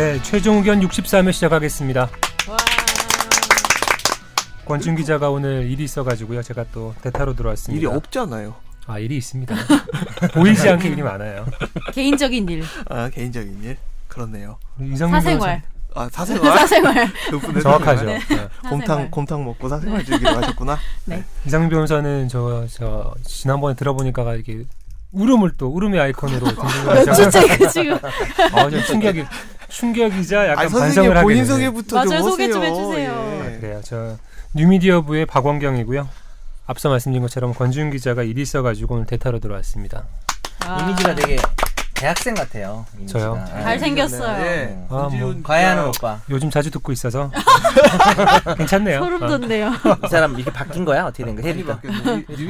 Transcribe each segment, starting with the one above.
네, 최종 의견 63회 시작하겠습니다. 와. 권준 기자가 오늘 일이 있어가지고요. 제가 또 대타로 들어왔습니다. 일이 없잖아요. 아, 일이 있습니다. 보이지 않게 일이 많아요. 개인적인 일. 아 개인적인 일 그렇네요. 사생활. 아 사생활 사생활. 정확하죠. 사생활. 네. 곰탕. 곰탕 먹고 사생활 즐기러 가셨구나. 이상민 변호사는 저, 저 지난번에 들어보니까 이게 울음을 또 울음의 아이콘으로 진짜 이거 지금. 아, 좀 충격이 충격이자 약간 아 반성을 선생님 하게 본인. 소개부터 맞아요. 좀 소개 좀. 해주세요. 예. 그래요. 저 뉴미디어부의 박원경이고요. 앞서 말씀드린 것처럼 권준 기자가 일이 있어가지고 오늘 대타로 들어왔습니다. 아. 이미지가 되게 대학생 같아요. 이미지가. 저요? 예. 잘생겼어요. 예. 아, 뭐 과외하는. 오빠. 요즘 자주 듣고 있어서 괜찮네요. 소름 어. 돋네요. 이 사람 이렇게 바뀐 거야? 어떻게 된 거야? 뉴미디어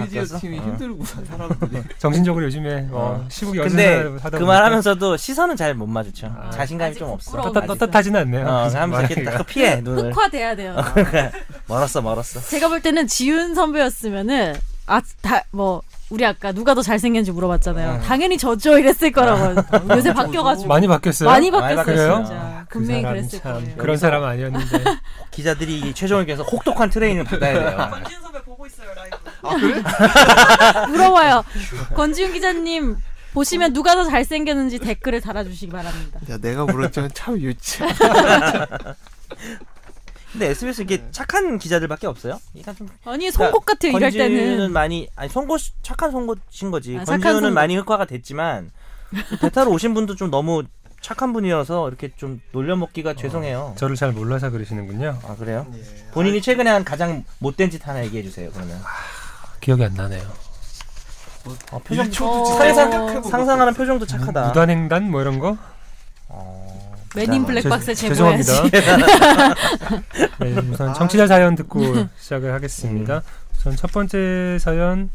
바뀌었어? 팀이 어. 힘들고 사람들이. 정신적으로 요즘에 어, 어. 시국 근데 여신을 하다 그 말 하면서 시선은 잘 못 마주쳐. 아. 자신감이 좀 없어. 떳떳, 떳떳하지는 않네요. 어, 하면서 이렇게 딱 피해 눈을. 흑화돼야 돼요. 멀었어, 멀었어. 제가 볼 때는 지윤 선배였으면은 아다뭐 우리 아까 누가 더 잘생겼는지 물어봤잖아요. 음. 당연히 저죠 이랬을 거라고. 요새 바뀌어가지고 많이 바뀌었어요. 많이 바뀌었어요. 그 분명히 그랬을 참 거예요. 그런 사람 아니었는데 기자들이 이 최종 의견에서 혹독한 트레이닝을 받아야 돼요. 권지윤 선배 보고 있어요 라이브. 아 그래? 물어봐요. 권지윤 기자님 보시면 누가 더 잘생겼는지 댓글을 달아주시기 바랍니다. 야 내가 물었지만 참 유치. 근데 SBS 이게 착한 기자들밖에 없어요. 그러니까 좀 아니 송곳 같아요 일할 권지윤은 때는. 많이 아니 송곳 착한 송곳인 거지. 아, 착한 권지윤은 송곳. 많이 흑화가 됐지만 베타로 오신 분도 좀 너무 착한 분이어서 이렇게 좀 놀려먹기가 죄송해요. 저를 잘 몰라서 그러시는군요. 아 그래요? 예. 본인이 최근에 한 가장 못된 짓 하나 얘기해 주세요. 그러면 기억이 안 나네요. 어, 표정 일초도 어. 진짜 상상 생각해보고 상상하는 표정도 착하다. 무단횡단 뭐 이런 거? 어, 맨인 자, 블랙박스에 죄- 제보해야지. 죄송합니다. 네, 우선 청취자 사연 듣고 시작을 하겠습니다. 우선 첫 번째 사연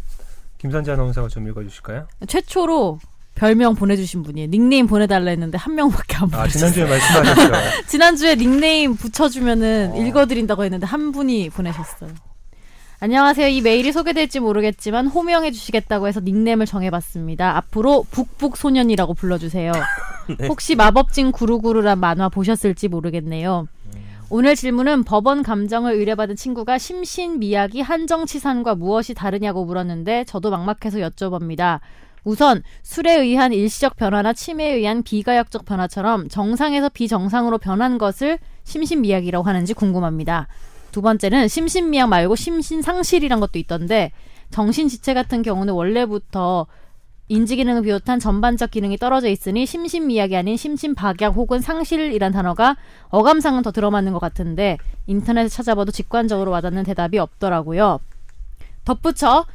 김선재 아나운서가 좀 읽어주실까요? 최초로 별명 보내주신 분이에요. 닉네임 보내달라 했는데 한 명밖에 안아 보내주셨어요. 지난주에 말씀하셨죠. 지난주에 닉네임 붙여주면은 어. 읽어드린다고 했는데 한 분이 보내셨어요. 안녕하세요. 이 메일이 소개될지 모르겠지만 호명해 주시겠다고 해서 닉네임을 정해봤습니다. 앞으로 북북 소년이라고 불러주세요. 네. 혹시 마법진 구루구루란 만화 보셨을지 모르겠네요. 오늘 질문은 법원 감정을 의뢰받은 친구가 심신미약이 한정치산과 무엇이 다르냐고 물었는데 저도 막막해서 여쭤봅니다. 우선 술에 의한 일시적 변화나 치매에 의한 비가역적 변화처럼 정상에서 비정상으로 변한 것을 심신미약이라고 하는지 궁금합니다. 두 번째는 심신미약 말고 심신상실이란 것도 있던데 정신지체 같은 경우는 원래부터 인지기능을 비롯한 전반적 기능이 떨어져 있으니 심신미약이 아닌 심신박약 혹은 상실이란 단어가 어감상은 더 들어맞는 것 같은데 인터넷에 찾아봐도 직관적으로 와닿는 대답이 없더라고요. 덧붙여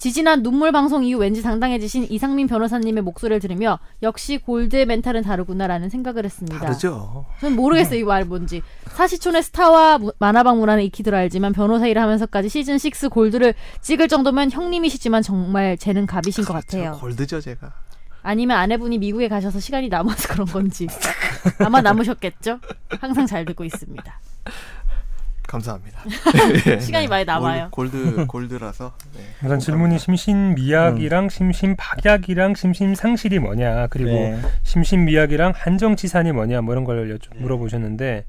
지지난 눈물 방송 이후 왠지 당당해지신 이상민 변호사님의 목소리를 들으며 역시 골드의 멘탈은 다르구나라는 생각을 했습니다. 다르죠. 저는 모르겠어요 이 말 뭔지. 사시촌의 스타와 무- 만화방 문화는 익히 들어 알지만 변호사 일을 하면서까지 시즌 6 골드를 찍을 정도면 형님이시지만 정말 재능 갑이신 것 같아요. 저 골드죠 제가. 아니면 아내분이 미국에 가셔서 시간이 남아서 그런 건지. 아마 남으셨겠죠? 항상 잘 듣고 있습니다. 감사합니다. 시간이 많이 남아요. 골- 골드 골드라서. 네. 우선 질문이 심신미약이랑 심신박약이랑 심신상실이 뭐냐 그리고 네. 심신미약이랑 한정치산이 뭐냐 뭐 이런 걸 여쭤- 물어보셨는데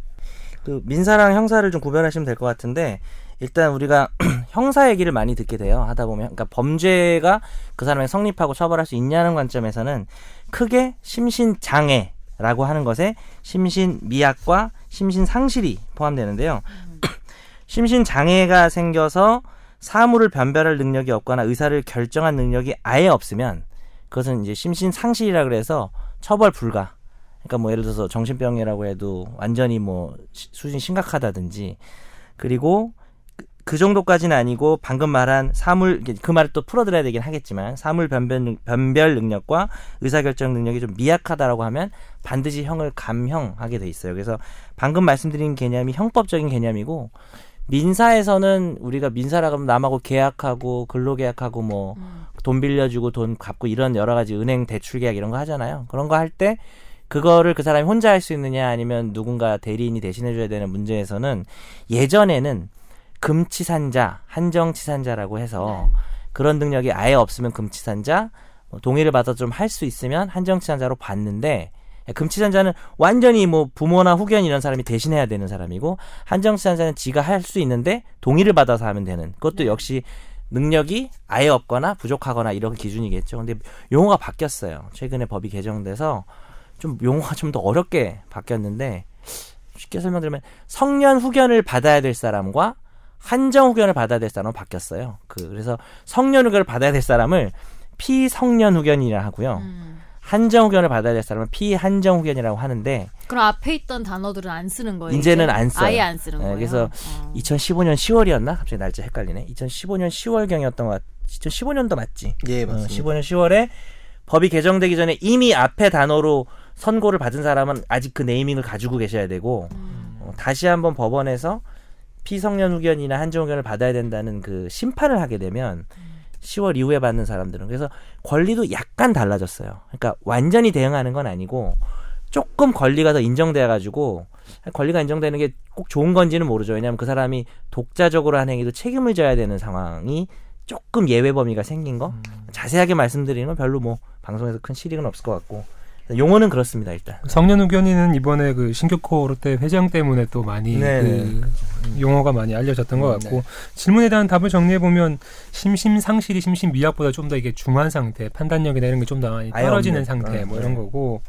그 민사랑 형사를 좀 구별하시면 될 것 같은데 일단 우리가 형사 얘기를 많이 듣게 돼요. 하다 보면 그러니까 범죄가 그 사람이 성립하고 처벌할 수 있냐는 관점에서는 크게 심신 장애라고 하는 것에 심신 미약과 심신 상실이 포함되는데요. 심신 장애가 생겨서 사물을 변별할 능력이 없거나 의사를 결정한 능력이 아예 없으면 그것은 이제 심신 상실이라 그래서 처벌 불가. 그러니까 뭐 예를 들어서 정신병이라고 해도 완전히 뭐 시- 수준 심각하다든지 그리고 그- 그 정도까지는 아니고 방금 말한 사물 그 말을 또 풀어드려야 되긴 하겠지만 사물 변별, 능- 변별 능력과 의사결정 능력이 좀 미약하다라고 하면 반드시 형을 감형하게 돼 있어요. 그래서 방금 말씀드린 개념이 형법적인 개념이고 민사에서는 우리가 민사라고 하면 남하고 계약하고 근로계약하고 뭐 돈 빌려주고 돈 갚고 이런 여러 가지 은행 대출 계약 이런 거 하잖아요. 그런 거 할 때 그거를 그 사람이 혼자 할 수 있느냐 아니면 누군가 대리인이 대신해 줘야 되는 문제에서는 예전에는 금치산자, 한정치산자라고 해서 그런 능력이 아예 없으면 금치산자, 뭐 동의를 받아 좀 할 수 있으면 한정치산자로 봤는데 금치산자는 완전히 뭐 부모나 후견 이런 사람이 대신해야 되는 사람이고 한정치산자는 지가 할 수 있는데 동의를 받아서 하면 되는 그것도 역시 능력이 아예 없거나 부족하거나 이런 기준이겠죠. 근데 용어가 바뀌었어요. 최근에 법이 개정돼서 좀 용어가 좀 더 어렵게 바뀌었는데 쉽게 설명드리면 성년 후견을 받아야 될 사람과 한정 후견을 받아야 될 사람은 바뀌었어요. 그 그래서 성년 후견을 받아야 될 사람을 피성년 후견이라 하고요. 음. 한정 후견을 받아야 될 사람은 피한정 후견이라고 하는데 그럼 앞에 있던 단어들은 안 쓰는 거예요? 이제는 이제? 안 써요. 아예 안 쓰는 네, 거예요. 그래서 어. 2015년 10월이었나? 갑자기 날짜 헷갈리네. 2015년 10월경이었던 것 같. 2015년도 맞지? 예, 어, 맞습니다. 15년 10월에 법이 개정되기 전에 이미 앞에 단어로 선고를 받은 사람은 아직 그 네이밍을 가지고 계셔야 되고 음. 어, 다시 한번 법원에서 피성년 후견이나 한정 후견을 받아야 된다는 그 심판을 하게 되면 10월 이후에 받는 사람들은 그래서 권리도 약간 달라졌어요. 그러니까 완전히 대응하는 건 아니고 조금 권리가 더 인정돼 가지고 권리가 인정되는 게 꼭 좋은 건지는 모르죠. 왜냐하면 그 사람이 독자적으로 한 행위도 책임을 져야 되는 상황이 조금 예외 범위가 생긴 거 자세하게 말씀드리는 건 별로 뭐 방송에서 큰 실익은 없을 것 같고 용어는 그렇습니다 일단. 성년 후견인은 이번에 그 신규코 롯데 회장 때문에 또 많이 네네. 그 용어가 많이 알려졌던 것 음, 같고 질문에 대한 답을 정리해 보면 심심 상실이 심심 미약보다 좀 더 이게 중한 상태, 판단력이나 이런 게 좀 더 많이 떨어지는. 상태 어, 뭐 네. 이런 거고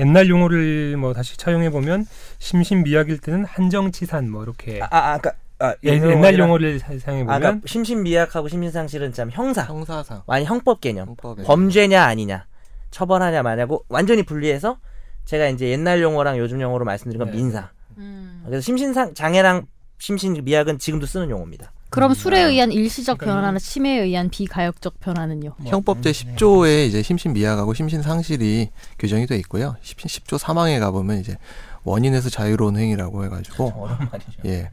옛날 용어를 뭐 다시 차용해 보면 심심 미약일 때는 한정치산 뭐 이렇게 아, 아 아까 아, 예, 옛날 옛날 용어를 사- 사용해 아, 보면 그러니까 심신미약하고 심신상실은 참 형사, 형사상 아니 형법 개념, 형법에 범죄냐 아니냐, 처벌하냐 마냐고 완전히 분리해서 제가 이제 옛날 용어랑 요즘 용어로 말씀드린 건 네. 민사. 음. 그래서 심신상 장애랑 심신 미약은 지금도 쓰는 용어입니다. 그럼 술에 의한 일시적 그러니까 변화나 치매에 의한 비가역적 변화는요? 형법제 10조에 이제 심신 미약하고 심신 상실이 규정이 돼 있고요. 10, 10조 3항에 가보면 이제 원인에서 자유로운 행위라고 해가지고. 예,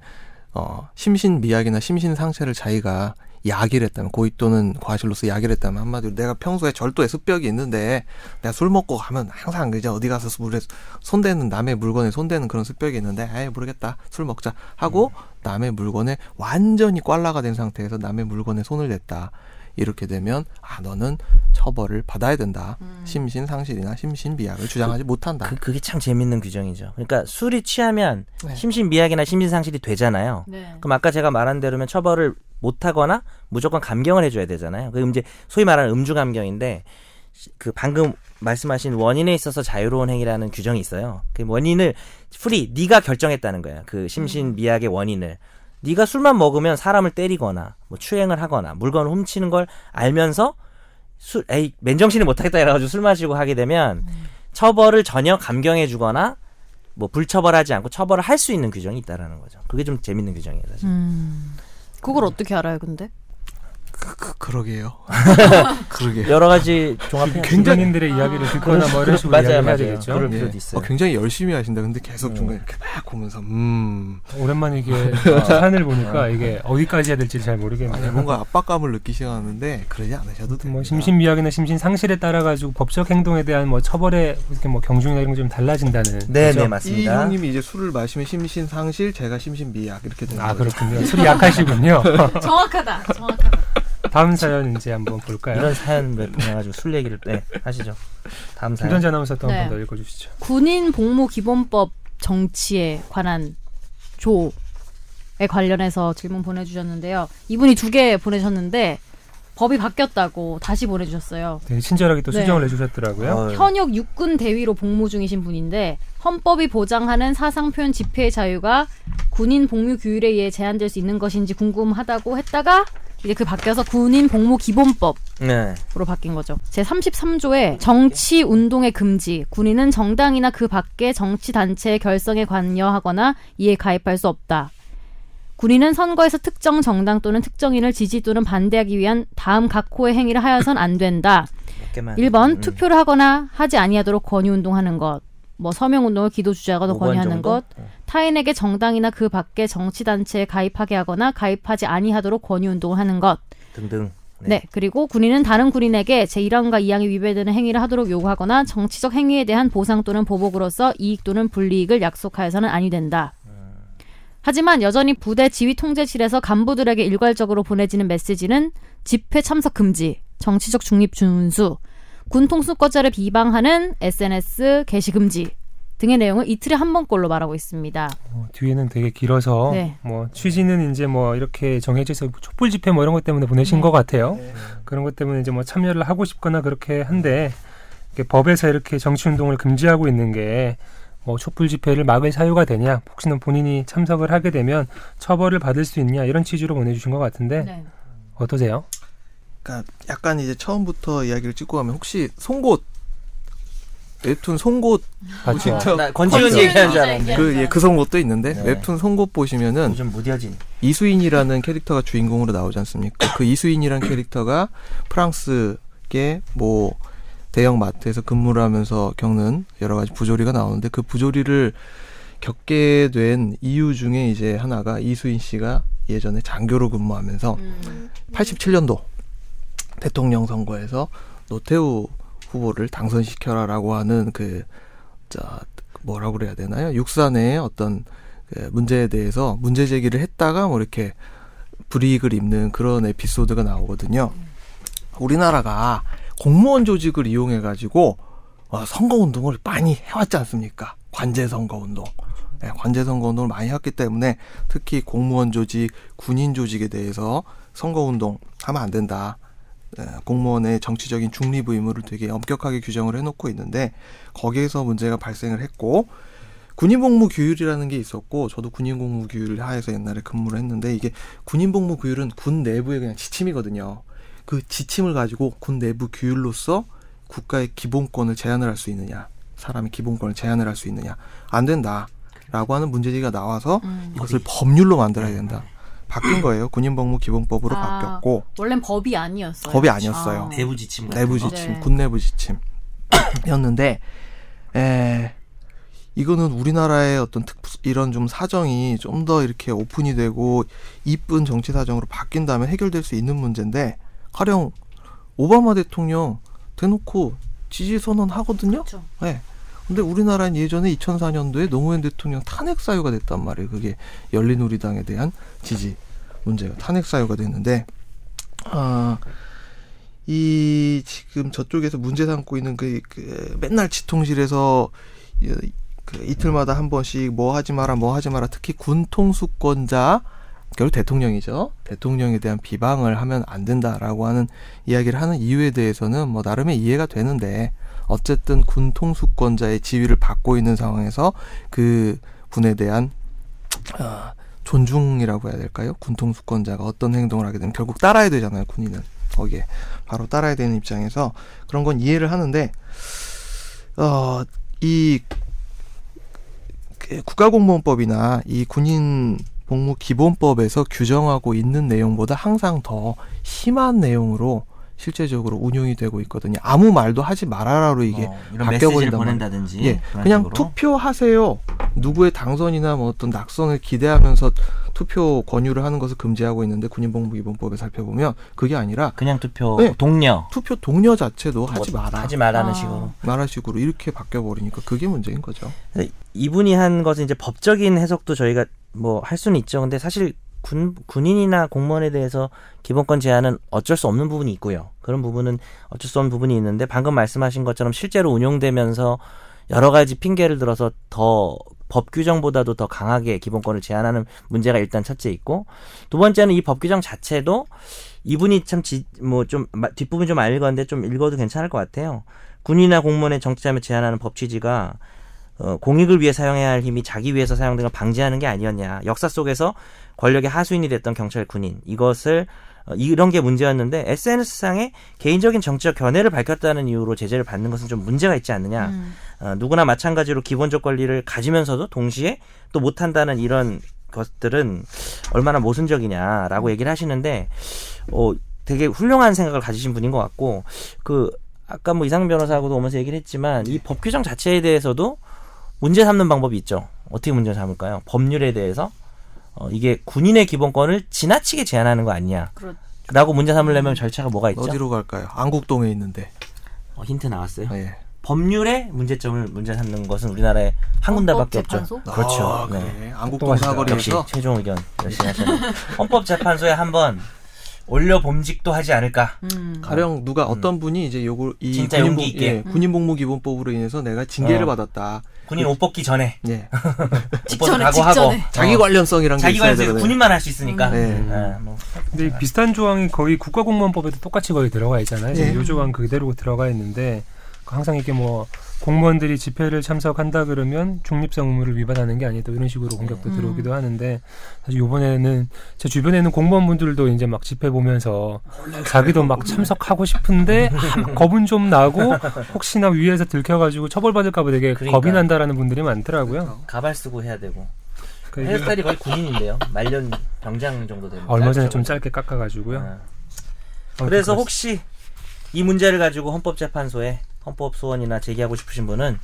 어, 심신 미약이나 심신 상실을 자기가 야기를 했다면 고의 또는 과실로서 야기를 했다면 한마디로 내가 평소에 절도의 습벽이 있는데 내가 술 먹고 가면 항상 이제 어디 가서 물에 손대는 남의 물건에 손대는 그런 습벽이 있는데 아예 모르겠다 술 먹자 하고 남의 물건에 완전히 꽐라가 된 상태에서 남의 물건에 손을 댔다 이렇게 되면 아 너는 처벌을 받아야 된다 심신 상실이나 심신 미약을 주장하지 못한다 그, 그게 참 재밌는 규정이죠. 그러니까 술이 취하면 네. 심신 미약이나 심신 상실이 되잖아요. 네. 그럼 아까 제가 말한 대로면 처벌을 못하거나 무조건 감경을 해줘야 되잖아요. 그 이제 소위 말하는 음주 감경인데 시- 그 방금 말씀하신 원인에 있어서 자유로운 행위라는 규정이 있어요. 그 원인을 풀이 네가 결정했다는 거야. 그 심신 미약의 원인을 네가 술만 먹으면 사람을 때리거나 뭐 추행을 하거나 물건을 훔치는 걸 알면서 술 에이 맨정신을 못하겠다 이래가지고 술 마시고 하게 되면 처벌을 전혀 감경해주거나 뭐 불처벌하지 않고 처벌을 할 수 있는 규정이 있다라는 거죠. 그게 좀 재밌는 규정이에요, 사실. 음. 그걸 어떻게 알아요, 근데? 그, 그, 그러게요 그러게 여러 가지 종합 굉장인들의 이야기를 듣거나 뭐 이런 식으로 맞아요, 이야기를 해야 맞아요. 되겠죠. 그럴 예. 필요도 있어요. 어, 굉장히 열심히 하신다. 근데 계속 음. 중간에 이렇게 막 보면서 음 오랜만에 이게 사안을 보니까 이게 어디까지 해야 될지 잘 아니, 모르겠네요. 뭔가 압박감을 느끼시는데 그러지 않으셔도 됩니다. 뭐 심신 미약이나 심신 상실에 따라 가지고 법적 행동에 대한 뭐 처벌의 이렇게 뭐 경중이나 이런 게 좀 달라진다는 네, 거죠? 네, 이 맞습니다. 형님이 이제 술을 마시면 심신 상실, 제가 심신 미약 이렇게 되는 아 거죠. 그렇군요. 술이 약하시군요. 정확하다. 정확하다. 다음 사연 이제 한번 볼까요? 이런 사연을 통해가지고 술 얘기를 네 하시죠. 다음 사연. 김전자 아나운서 또 네. 한번 더 읽어주시죠. 군인 복무 기본법 정치에 관한 조에 관련해서 질문 보내주셨는데요. 이분이 두 개 보내셨는데 법이 바뀌었다고 다시 보내주셨어요. 되게 친절하게 또 네. 수정을 해주셨더라고요. 어, 현역 육군 대위로 복무 중이신 분인데 헌법이 보장하는 사상 표현 집회의 자유가 군인 복무 규율에 의해 제한될 수 있는 것인지 궁금하다고 했다가 이제 그 바뀌어서 군인 복무 기본법 네. 으로 바뀐 거죠. 제 33조에 정치 운동의 금지. 군인은 정당이나 그 밖의 정치 단체의 결성에 관여하거나 이에 가입할 수 없다. 군인은 선거에서 특정 정당 또는 특정인을 지지 또는 반대하기 위한 다음 각 호의 행위를 하여선 안 된다. 몇 개만. 1번 음. 투표를 하거나 하지 아니하도록 권유 운동하는 것. 뭐 서명 운동을 기도 주자가도 오번 권유하는 정도? 것. 어. 타인에게 정당이나 그 밖의 정치 단체에 가입하게 하거나 가입하지 아니하도록 권유 운동을 하는 것. 등등. 네. 그리고 군인은 다른 군인에게 제1항과 2항에 위배되는 행위를 하도록 요구하거나 정치적 행위에 대한 보상 또는 보복으로서 이익 또는 불이익을 약속하여서는 아니 된다. 하지만 여전히 부대 지휘 통제실에서 간부들에게 일괄적으로 보내지는 메시지는 집회 참석 금지, 정치적 중립 준수, 군 통수권자를 비방하는 SNS 게시 금지 등의 내용을 이틀에 한 번꼴로 말하고 있습니다. 어, 뒤에는 되게 길어서 네. 뭐 취지는 이제 뭐 이렇게 정해져 있어 촛불 집회 뭐 이런 것 때문에 보내신 네. 것 같아요. 그런 것 때문에 이제 뭐 참여를 하고 싶거나 그렇게 한데 이렇게 법에서 이렇게 정치 운동을 금지하고 있는 게 뭐 촛불 집회를 막을 사유가 되냐, 혹시나 본인이 참석을 하게 되면 처벌을 받을 수 있냐 이런 취지로 보내주신 것 같은데 네. 어떠세요? 그러니까 약간 이제 처음부터 이야기를 찍고 가면 혹시 송곳 웹툰 송곳? 진짜 나 권지훈 권지훈 얘기하는 줄 알았는데. 그, 예, 그 송곳도 있는데 네. 웹툰 송곳 보시면은 요즘 무뎌진. 이수인이라는 캐릭터가 주인공으로 나오지 않습니까? 그 이수인이라는 캐릭터가 프랑스계 뭐 대형 마트에서 근무를 하면서 겪는 여러 가지 부조리가 나오는데 그 부조리를 겪게 된 이유 중에 이제 하나가 이수인 씨가 예전에 장교로 근무하면서 음. 87년도 대통령 선거에서 노태우 후보를 당선시켜라라고 하는 그, 자, 뭐라고 그래야 되나요? 육사내의 어떤 그 문제에 대해서 문제 제기를 했다가 뭐 이렇게 불이익을 입는 그런 에피소드가 나오거든요. 우리나라가 공무원 조직을 이용해 가지고 어, 선거 운동을 많이 해왔지 않습니까? 관제 선거 운동. 네, 관제 선거 운동을 많이 했기 때문에 특히 공무원 조직, 군인 조직에 대해서 선거 운동 하면 안 된다. 에, 공무원의 정치적인 중립 의무를 되게 엄격하게 규정을 해놓고 있는데 거기에서 문제가 발생을 했고 군인복무 규율이라는 게 있었고 저도 군인복무 규율 하에서 옛날에 근무를 했는데 이게 군인복무 규율은 군 내부의 그냥 지침이거든요. 그 지침을 가지고 군 내부 규율로서 국가의 기본권을 제한을 할 수 있느냐 사람의 기본권을 제한을 할 수 있느냐 안 된다라고 하는 문제제기가 나와서 음. 이것을 법률로 만들어야 된다. 바뀐 거예요. 군인 복무 기본법으로 아. 바뀌었고 원래는 법이 아니었어요. 법이 아니었어요. 아. 내부 지침. 내부 거. 지침, 네. 군 내부 지침이었는데, 에, 이거는 우리나라의 어떤 특 이런 좀 사정이 좀 더 이렇게 오픈이 되고 이쁜 정치 사정으로 바뀐다면 해결될 수 있는 문제인데, 가령 오바마 대통령 대놓고 지지 선언 하거든요. 그렇죠. 네. 근데 우리나라는 예전에 2004년도에 노무현 대통령 탄핵 사유가 됐단 말이에요. 그게 열린우리당에 대한 지지 문제가 탄핵 사유가 됐는데 아, 이 지금 저쪽에서 문제 삼고 있는 그, 그 맨날 지통실에서 이- 그 이틀마다 한 번씩 뭐 하지 마라 뭐 하지 마라 특히 군 통수권자 결국 대통령이죠. 대통령에 대한 비방을 하면 안 된다라고 하는 이야기를 하는 이유에 대해서는 뭐 나름의 이해가 되는데 어쨌든 군 통수권자의 지위를 받고 있는 상황에서 그 분에 대한 아, 존중이라고 해야 될까요? 군 통수권자가 어떤 행동을 하게 되면 결국 따라야 되잖아요. 군인은 거기에 바로 따라야 되는 입장에서 그런 건 이해를 하는데 어이 그 국가공무원법이나 이 군인 복무 기본법에서 규정하고 있는 내용보다 항상 더 심한 내용으로 실제적으로 운용이 되고 있거든요. 아무 말도 하지 말아라로 이게 어, 말이에요. 보낸다든지. 예, 그냥 식으로. 투표하세요. 누구의 당선이나 뭐 어떤 낙선을 기대하면서 투표 권유를 하는 것을 금지하고 있는데 군인복무기본법에 살펴보면 그게 아니라 그냥 투표 네. 동료 투표 동료 자체도 하지 뭐, 마라. 하지 말라는 아. 식으로. 말할 식으로 이렇게 바뀌어 버리니까 그게 문제인 거죠. 이분이 한 것은 이제 법적인 해석도 저희가 뭐 할 수는 있죠. 근데 사실 군 군인이나 공무원에 대해서 기본권 제한은 어쩔 수 없는 부분이 있고요. 그런 부분은 어쩔 수 없는 부분이 있는데 방금 말씀하신 것처럼 실제로 운용되면서 여러 가지 핑계를 들어서 더 법 규정보다도 더 강하게 기본권을 제한하는 문제가 일단 첫째 있고 두 번째는 이 법 규정 자체도 이분이 참 뭐 좀 뒷부분 좀 읽었는데 좀 읽어도 괜찮을 것 같아요. 군이나 공무원의 정치자면 제한하는 법 취지가 어, 공익을 위해 사용해야 할 힘이 자기 위해서 사용되는 걸 방지하는 게 아니었냐. 역사 속에서 권력의 하수인이 됐던 경찰 군인 이것을 어, 이런 게 문제였는데 SNS상에 개인적인 정치적 견해를 밝혔다는 이유로 제재를 받는 것은 좀 문제가 있지 않느냐. 음. 어, 누구나 마찬가지로 기본적 권리를 가지면서도 동시에 또 못한다는 이런 것들은 얼마나 모순적이냐라고 얘기를 하시는데 어, 되게 훌륭한 생각을 가지신 분인 것 같고 그 아까 뭐 이상 변호사하고도 오면서 얘기를 했지만 이 법 규정 자체에 대해서도 문제 삼는 방법이 있죠. 어떻게 문제 삼을까요? 법률에 대해서 어, 이게 군인의 기본권을 지나치게 제한하는 거 아니냐. 그렇- 라고 문제 삼으려면 절차가 뭐가 있죠? 어디로 갈까요? 안국동에 있는데. 어, 힌트 나왔어요. 예. 법률에 문제점을 문제 삼는 것은 우리나라에 한 군데밖에 없죠. 그렇죠. 아, 네. 그래. 안국동 똑똑하시다. 역시 사거리에서 최종 의견 열심히 하셨네. 헌법재판소에 한번 올려 봄직도 하지 않을까. 음. 가령 누가 어떤 분이 이제 요걸 이 진짜 군인 용기 복- 있게. 예, 군인 복무 기본법으로 인해서 내가 징계를 어. 받았다. 군인 옷 벗기 전에 예. 직전에, 옷 벗고 하고 직전에. 자기 어. 관련성이란 게 자기 있어야 관해서 되거든요. 군인만 할 수 있으니까. 네. 예, 뭐. 근데 이 비슷한 조항이 거의 국가공무원법에도 똑같이 거의 들어가 있잖아요. 예. 요 조항 그대로 들어가 있는데 항상 이게 뭐 공무원들이 집회를 참석한다 그러면 중립성 의무를 위반하는 게 아니다 이런 식으로 공격도 음. 들어오기도 하는데 사실 요번에는 제 주변에는 공무원분들도 이제 막 집회 보면서 자기도 막 참석하고 싶은데 아, 겁은 좀 나고 혹시나 위에서 들켜가지고 처벌받을까 봐 되게 그러니까. 겁이 난다라는 분들이 많더라고요. 가발 쓰고 해야 되고. 그러니까 헤어스타일이 거의 군인인데요. 말년 병장 정도 되는. 얼마 전에 좀. 짧게 깎아가지고요. 예. 아무튼 그래서 그렇습니다. 혹시 이 문제를 가지고 헌법재판소에 헌법 소원이나 제기하고 싶으신 분은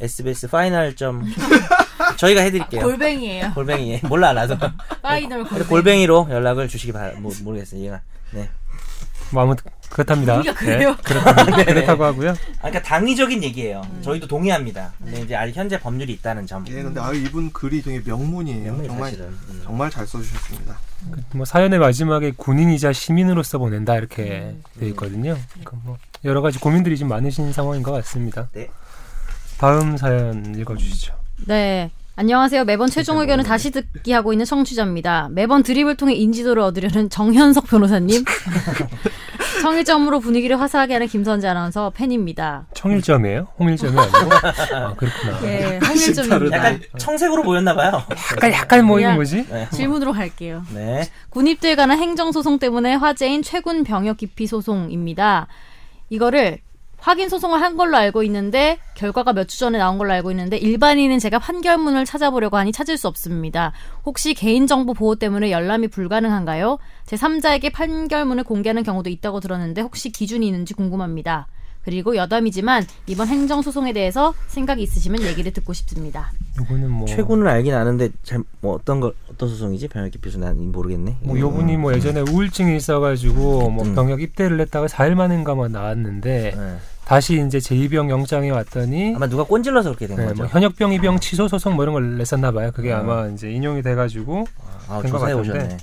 SBS final 점 저희가 해드릴게요. 골뱅이에요. 골뱅이 몰라 나도 final 골뱅이. 골뱅이로 연락을 주시기 바 모, 모르겠어요. 얘가 네. 뭐 아무튼 그렇답니다. 우리가 그래요? 네, 그렇다고, 그렇다고 하고요. 아, 그러니까 당위적인 얘기예요. 음. 저희도 동의합니다. 근데 이제 아직 현재 법률이 있다는 점. 예, 근데 아 이분 글이 되게 명문이에요. 명문이 정말 사실은. 음. 정말 잘 써주셨습니다. 뭐 사연의 마지막에 군인이자 시민으로서 보낸다 이렇게 돼 있거든요. 그러니까 뭐 여러 가지 고민들이 좀 많으신 상황인 것 같습니다. 네. 다음 사연 읽어주시죠. 네. 안녕하세요. 매번 최종 의견을 다시 듣기 하고 있는 청취자입니다. 매번 드립을 통해 인지도를 얻으려는 정현석 변호사님. 청일점으로 분위기를 화사하게 하는 김선재 아나운서 팬입니다. 청일점이에요? 홍일점이 아니고? 아, 그렇구나. 예, 홍일점입니다. 약간 청색으로 보였나 봐요. 약간 약간 뭐 그냥- 뭐지? 네. 질문으로 갈게요. 네. 군입대에 관한 행정 소송 때문에 화제인 최군 병역 기피 소송입니다. 이거를 확인 소송을 한 걸로 알고 있는데 결과가 몇 주 전에 나온 걸로 알고 있는데 일반인은 제가 판결문을 찾아보려고 하니 찾을 수 없습니다. 혹시 개인정보 보호 때문에 열람이 불가능한가요? 제 3자에게 판결문을 공개하는 경우도 있다고 들었는데 혹시 기준이 있는지 궁금합니다. 그리고 여담이지만 이번 행정 소송에 대해서 생각이 있으시면 얘기를 듣고 싶습니다. 요거는 뭐 최군을 알긴 아는데 잘 뭐 어떤 거 어떤 소송이지? 병역 기피소 난 모르겠네. 뭐 요분이 뭐 예전에 우울증이 있어가지고 뭐 음. 병역 입대를 했다가 4일 만인가 뭐 나왔는데 네. 다시 이제 제2병 영장이 왔더니 아마 누가 꼰질러서 그렇게 된 네, 거죠. 뭐 현역병 입영 취소 소송 뭐 이런 걸 냈었나 봐요. 그게 음. 아마 이제 인용이 돼가지고 아, 된것 같은데. 오셨네.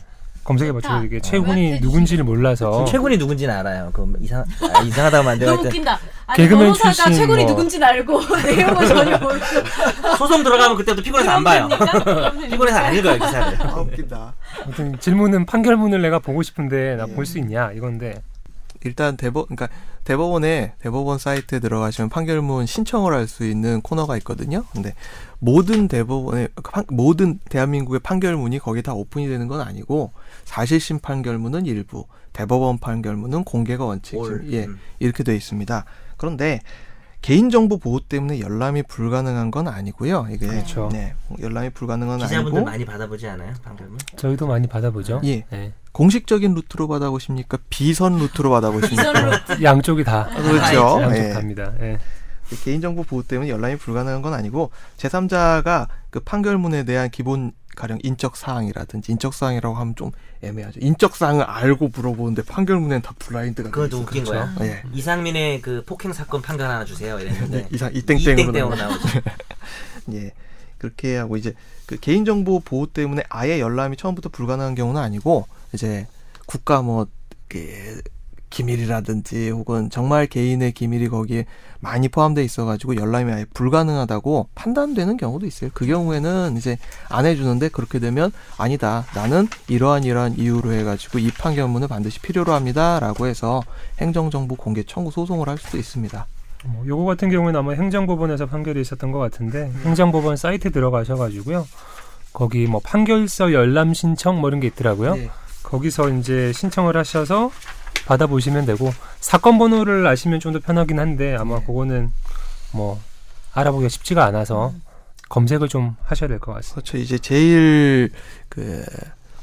검색해봐 좋다. 주 이게 어, 최군이 왜 누군지를 몰라서 최군이 누군지는 알아요. 그 이상 아, 이상하다고 만들어 너무 웃긴다. 아니, 개그맨 출신 최군이 뭐- 누군지는 알고 내용을 전혀 모르고 소송 들어가면 그때부터 피곤해서 안 봐요. 피곤해서 안 읽어요 기사를. 아, 웃긴다. 아무튼 질문은 판결문을 내가 보고 싶은데 나 볼수 있냐 이건데 일단 대법 그러니까 대법원에 대법원 사이트에 들어가시면 판결문 신청을 할 수 있는 코너가 있거든요. 근데 모든 대법원의 판- 모든 대한민국의 판결문이 거기 다 오픈이 되는 건 아니고 사실심 판결문은 일부, 대법원 판결문은 공개가 원칙 올. 예 음. 이렇게 돼 있습니다. 그런데 개인정보 보호 때문에 열람이 불가능한 건 아니고요. 이게 그렇죠. 네, 열람이 불가능한 건 기자분들 아니고 많이 받아보지 않아요 판결문? 저희도 많이 받아보죠. 예. 네. 공식적인 루트로 받아보십니까? 비선 루트로 받아보십니까? 양쪽이 다 그렇죠. 양쪽 예. 답니다. 예. 개인정보 보호 때문에 열람이 불가능한 건 아니고 제3자가 그 판결문에 대한 기본 가령 인적 사항이라든지 인적 사항이라고 하면 좀 애매하죠. 인적 사항을 알고 물어보는데 판결문에는 다 블라인드가 돼 그것도 있어요. 웃긴 그렇죠. 거야. 예. 이상민의 그 폭행 사건 판결 하나 주세요. 이랬는데 이상 이땡땡으로 나오죠. 나오죠. 예. 그렇게 하고 이제 그 개인정보 보호 때문에 아예 열람이 처음부터 불가능한 경우는 아니고 이제 국가 뭐그 기밀이라든지 혹은 정말 개인의 기밀이 거기에 많이 포함돼 있어가지고 열람이 아예 불가능하다고 판단되는 경우도 있어요. 그 경우에는 이제 안 해주는데 그렇게 되면 아니다. 나는 이러한 이러한 이유로 해가지고 이 판결문을 반드시 필요로 합니다라고 해서 행정정보 공개 청구 소송을 할 수도 있습니다. 뭐 요거 같은 경우에는 아마 행정법원에서 판결이 있었던 것 같은데 행정법원 사이트 들어가셔가지고요. 거기 뭐 판결서 열람 신청 뭐 이런 게 있더라고요. 예. 거기서 이제 신청을 하셔서 받아보시면 되고 사건 번호를 아시면 좀 더 편하긴 한데 아마 네. 그거는 뭐 알아보기가 쉽지가 않아서 검색을 좀 하셔야 될 것 같습니다. 그렇죠. 이제 제일 그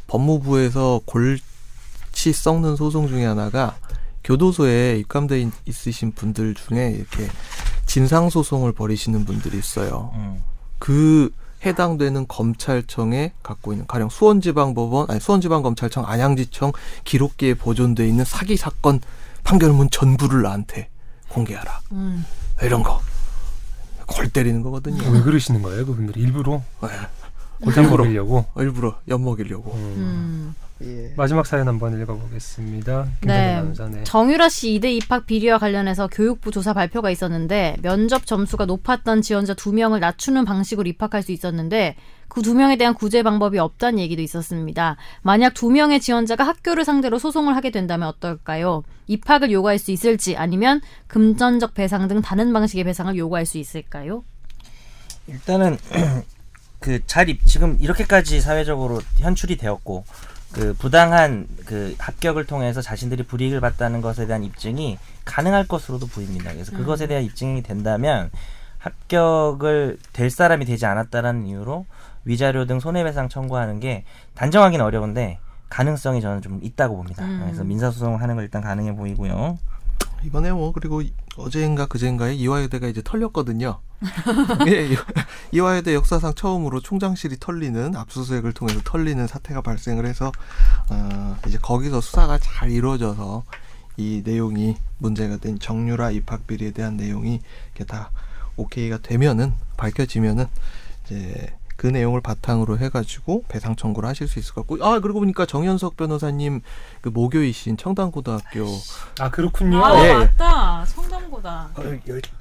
법무부에서 골치 썩는 소송 중에 하나가 교도소에 입감돼 있- 있으신 분들 중에 이렇게 진상 소송을 벌이시는 분들이 있어요. 음. 그 해당되는 검찰청에 갖고 있는 가령 수원지방법원 아니 수원지방검찰청 안양지청 기록기에 보존돼 있는 사기 사건 판결문 전부를 나한테 공개하라 음. 이런 거 골 때리는 거거든요. 왜 그러시는 거예요, 그분들이 일부러? 네. 골탕. 먹이려고. 일부러 엿 먹이려고. 음. 예. 마지막 사연 한번 읽어보겠습니다. 네. 네. 정유라 씨 이대 입학 비리와 관련해서 교육부 조사 발표가 있었는데 면접 점수가 높았던 지원자 두 명을 낮추는 방식으로 입학할 수 있었는데 그 두 명에 대한 구제 방법이 없다는 얘기도 있었습니다. 만약 두 명의 지원자가 학교를 상대로 소송을 하게 된다면 어떨까요? 입학을 요구할 수 있을지 아니면 금전적 배상 등 다른 방식의 배상을 요구할 수 있을까요? 일단은 그잘 지금 이렇게까지 사회적으로 현출이 되었고 그 부당한 그 합격을 통해서 자신들이 불이익을 받다는 것에 대한 입증이 가능할 것으로도 보입니다. 그래서 음. 그것에 대한 입증이 된다면 합격을 될 사람이 되지 않았다라는 이유로 위자료 등 손해배상 청구하는 게 단정하기는 어려운데 가능성이 저는 좀 있다고 봅니다. 음. 그래서 민사소송을 하는 걸 일단 가능해 보이고요. 이번에 뭐 그리고 어제인가 그제인가에 이화여대가 이제 털렸거든요. 예, 이- 이화여대 역사상 처음으로 총장실이 털리는 압수수색을 통해서 털리는 사태가 발생을 해서 어, 이제 거기서 수사가 잘 이루어져서 이 내용이 문제가 된 정유라 입학 비리에 대한 내용이 이렇게 다 오케이가 되면은 밝혀지면은 이제 그 내용을 바탕으로 해가지고 배상 청구를 하실 수 있을 것 같고 아 그러고 보니까 정현석 변호사님 그 모교이신 청담고등학교 아 그렇군요. 아 예. 맞다 성담고다.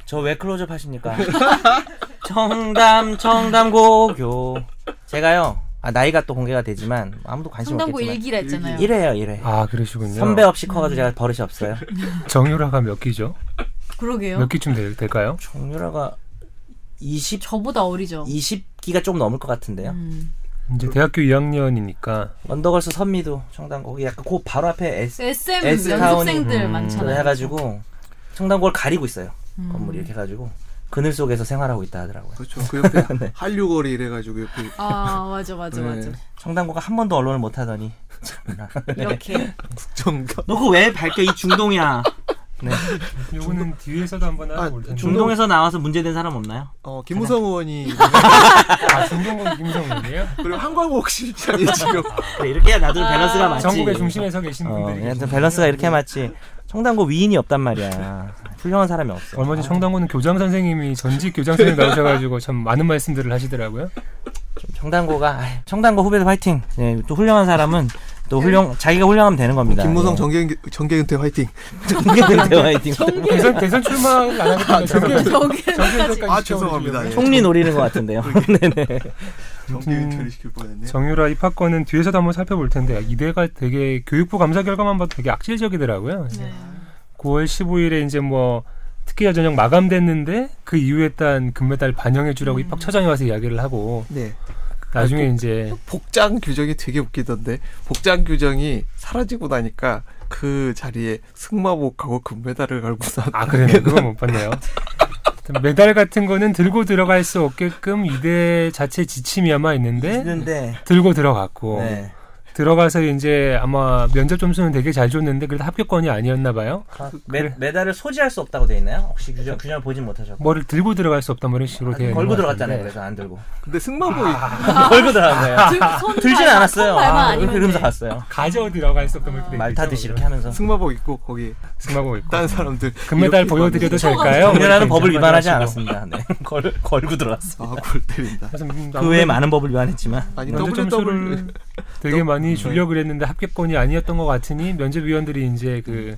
저 왜 클로즈업 하십니까? 청담 청담고교 제가요 아, 나이가 또 공개가 되지만 아무도 관심 없겠지만 일기라 했잖아요. 이래요 이래 아 그러시군요. 선배 없이 커가지고 제가 버릇이 없어요 정유라가 몇 기죠? 그러게요. 몇 기쯤 될, 될까요? 정유라가 20 저보다 어리죠. 20 기가 조금 넘을 것 같은데요 음. 이제 대학교 2학년이니까 원더걸스 선미도 청담고 거기 약간 그 바로 앞에 S SM S 연습생들 타운이- 많잖아요. 해가지고 청담고를 가리고 있어요 음. 건물이 이렇게 해가지고 그늘 속에서 생활하고 있다 하더라고요 그렇죠. 그 옆에 네. 한류거리 이래가지고 옆에 아 맞아 맞아 네. 맞아. 청담고가 한 번도 언론을 못 하더니 이렇게 국정가 너 그거 왜 밝혀 이 중동이야 요거는 뒤에서도 한번 아, 알아볼 텐데. 중동에서 나와서 문제된 사람 없나요? 어 김무성 의원이 아 중동건 김성훈이에요? 그리고 한광옥 실장이 지금 그래, 이렇게 해야 나도 아. 밸런스가 맞지. 전국의 중심에 서 계신 어, 분들이 계시군요. 밸런스가 이렇게 맞지. 청담고 위인이 없단 말이야. 훌륭한 사람이 없어. 얼마 전 청담고는 교장 선생님이 전직 교장 선생님 나오셔가지고 참 많은 말씀들을 하시더라고요. 청담고가 청담고 후배들 화이팅. 예, 또 훌륭한 사람은 또 훌륭 자기가 훌륭하면 되는 겁니다. 김무성 정계 정계은퇴 화이팅. 정계은퇴 화이팅. 대선 대선 출마를 안 하겠다면 정계 저기까지. 아 죄송합니다. 예. 총리 노리는 것 같은데요. 네네. 정계은퇴를 시킬 뻔했네요. 정유라 입학권은 뒤에서도 한번 살펴볼 텐데 이대가 되게 교육부 감사 결과만 봐도 되게 악질적이더라고요. 네. 9월 15일에 이제 뭐 특기자 전형 마감됐는데 그 이후에 딴 금메달 반영해 주라고 음. 입학 처장이 와서 이야기를 하고 네. 나중에 이제 복장 규정이 되게 웃기던데 복장 규정이 사라지고 나니까 그 자리에 승마복하고 금메달을 갈고 나. 아 그래요? 그건 못 봤네요. 메달 같은 거는 들고 들어갈 수 없게끔 이대 자체 지침이 아마 있는데 있는데. 들고 들어갔고 네. 들어가서 이제 아마 면접 점수는 되게 잘 줬는데 그래도 합격권이 아니었나 봐요. 아, 메, 그래. 메달을 소지할 수 없다고 돼 있나요? 혹시 규정 규정을 보진 못하셨고. 뭐를 들고 들어갈 수 없다 뭐 이런 식으로 되어 있는 걸고 것 들어갔잖아요. 그래서 안 들고. 근데 승마복이 걸고 들어간 거예요. 들, 손 들진 않았어요. 아, 그러면서 돼. 갔어요. 가져 들어갈 수 없다 뭐 이렇게 돼말 있죠. 타듯이 이렇게 하면서. 승마복 입고 거기 승마복 입고 다른 사람들 금메달 보여드려도 될까요? 정렬하는 법을 이렇게 위반하지. 않았습니다. 네. 걸, 걸고 들어갔어. 아골 때린다. 그 외에 많은 법을 위반했지만. 아니 면접 더블 점수를 더블 되게 많이 주려고 그랬는데 합격권이 아니었던 것 같으니 면접위원들이 이제 그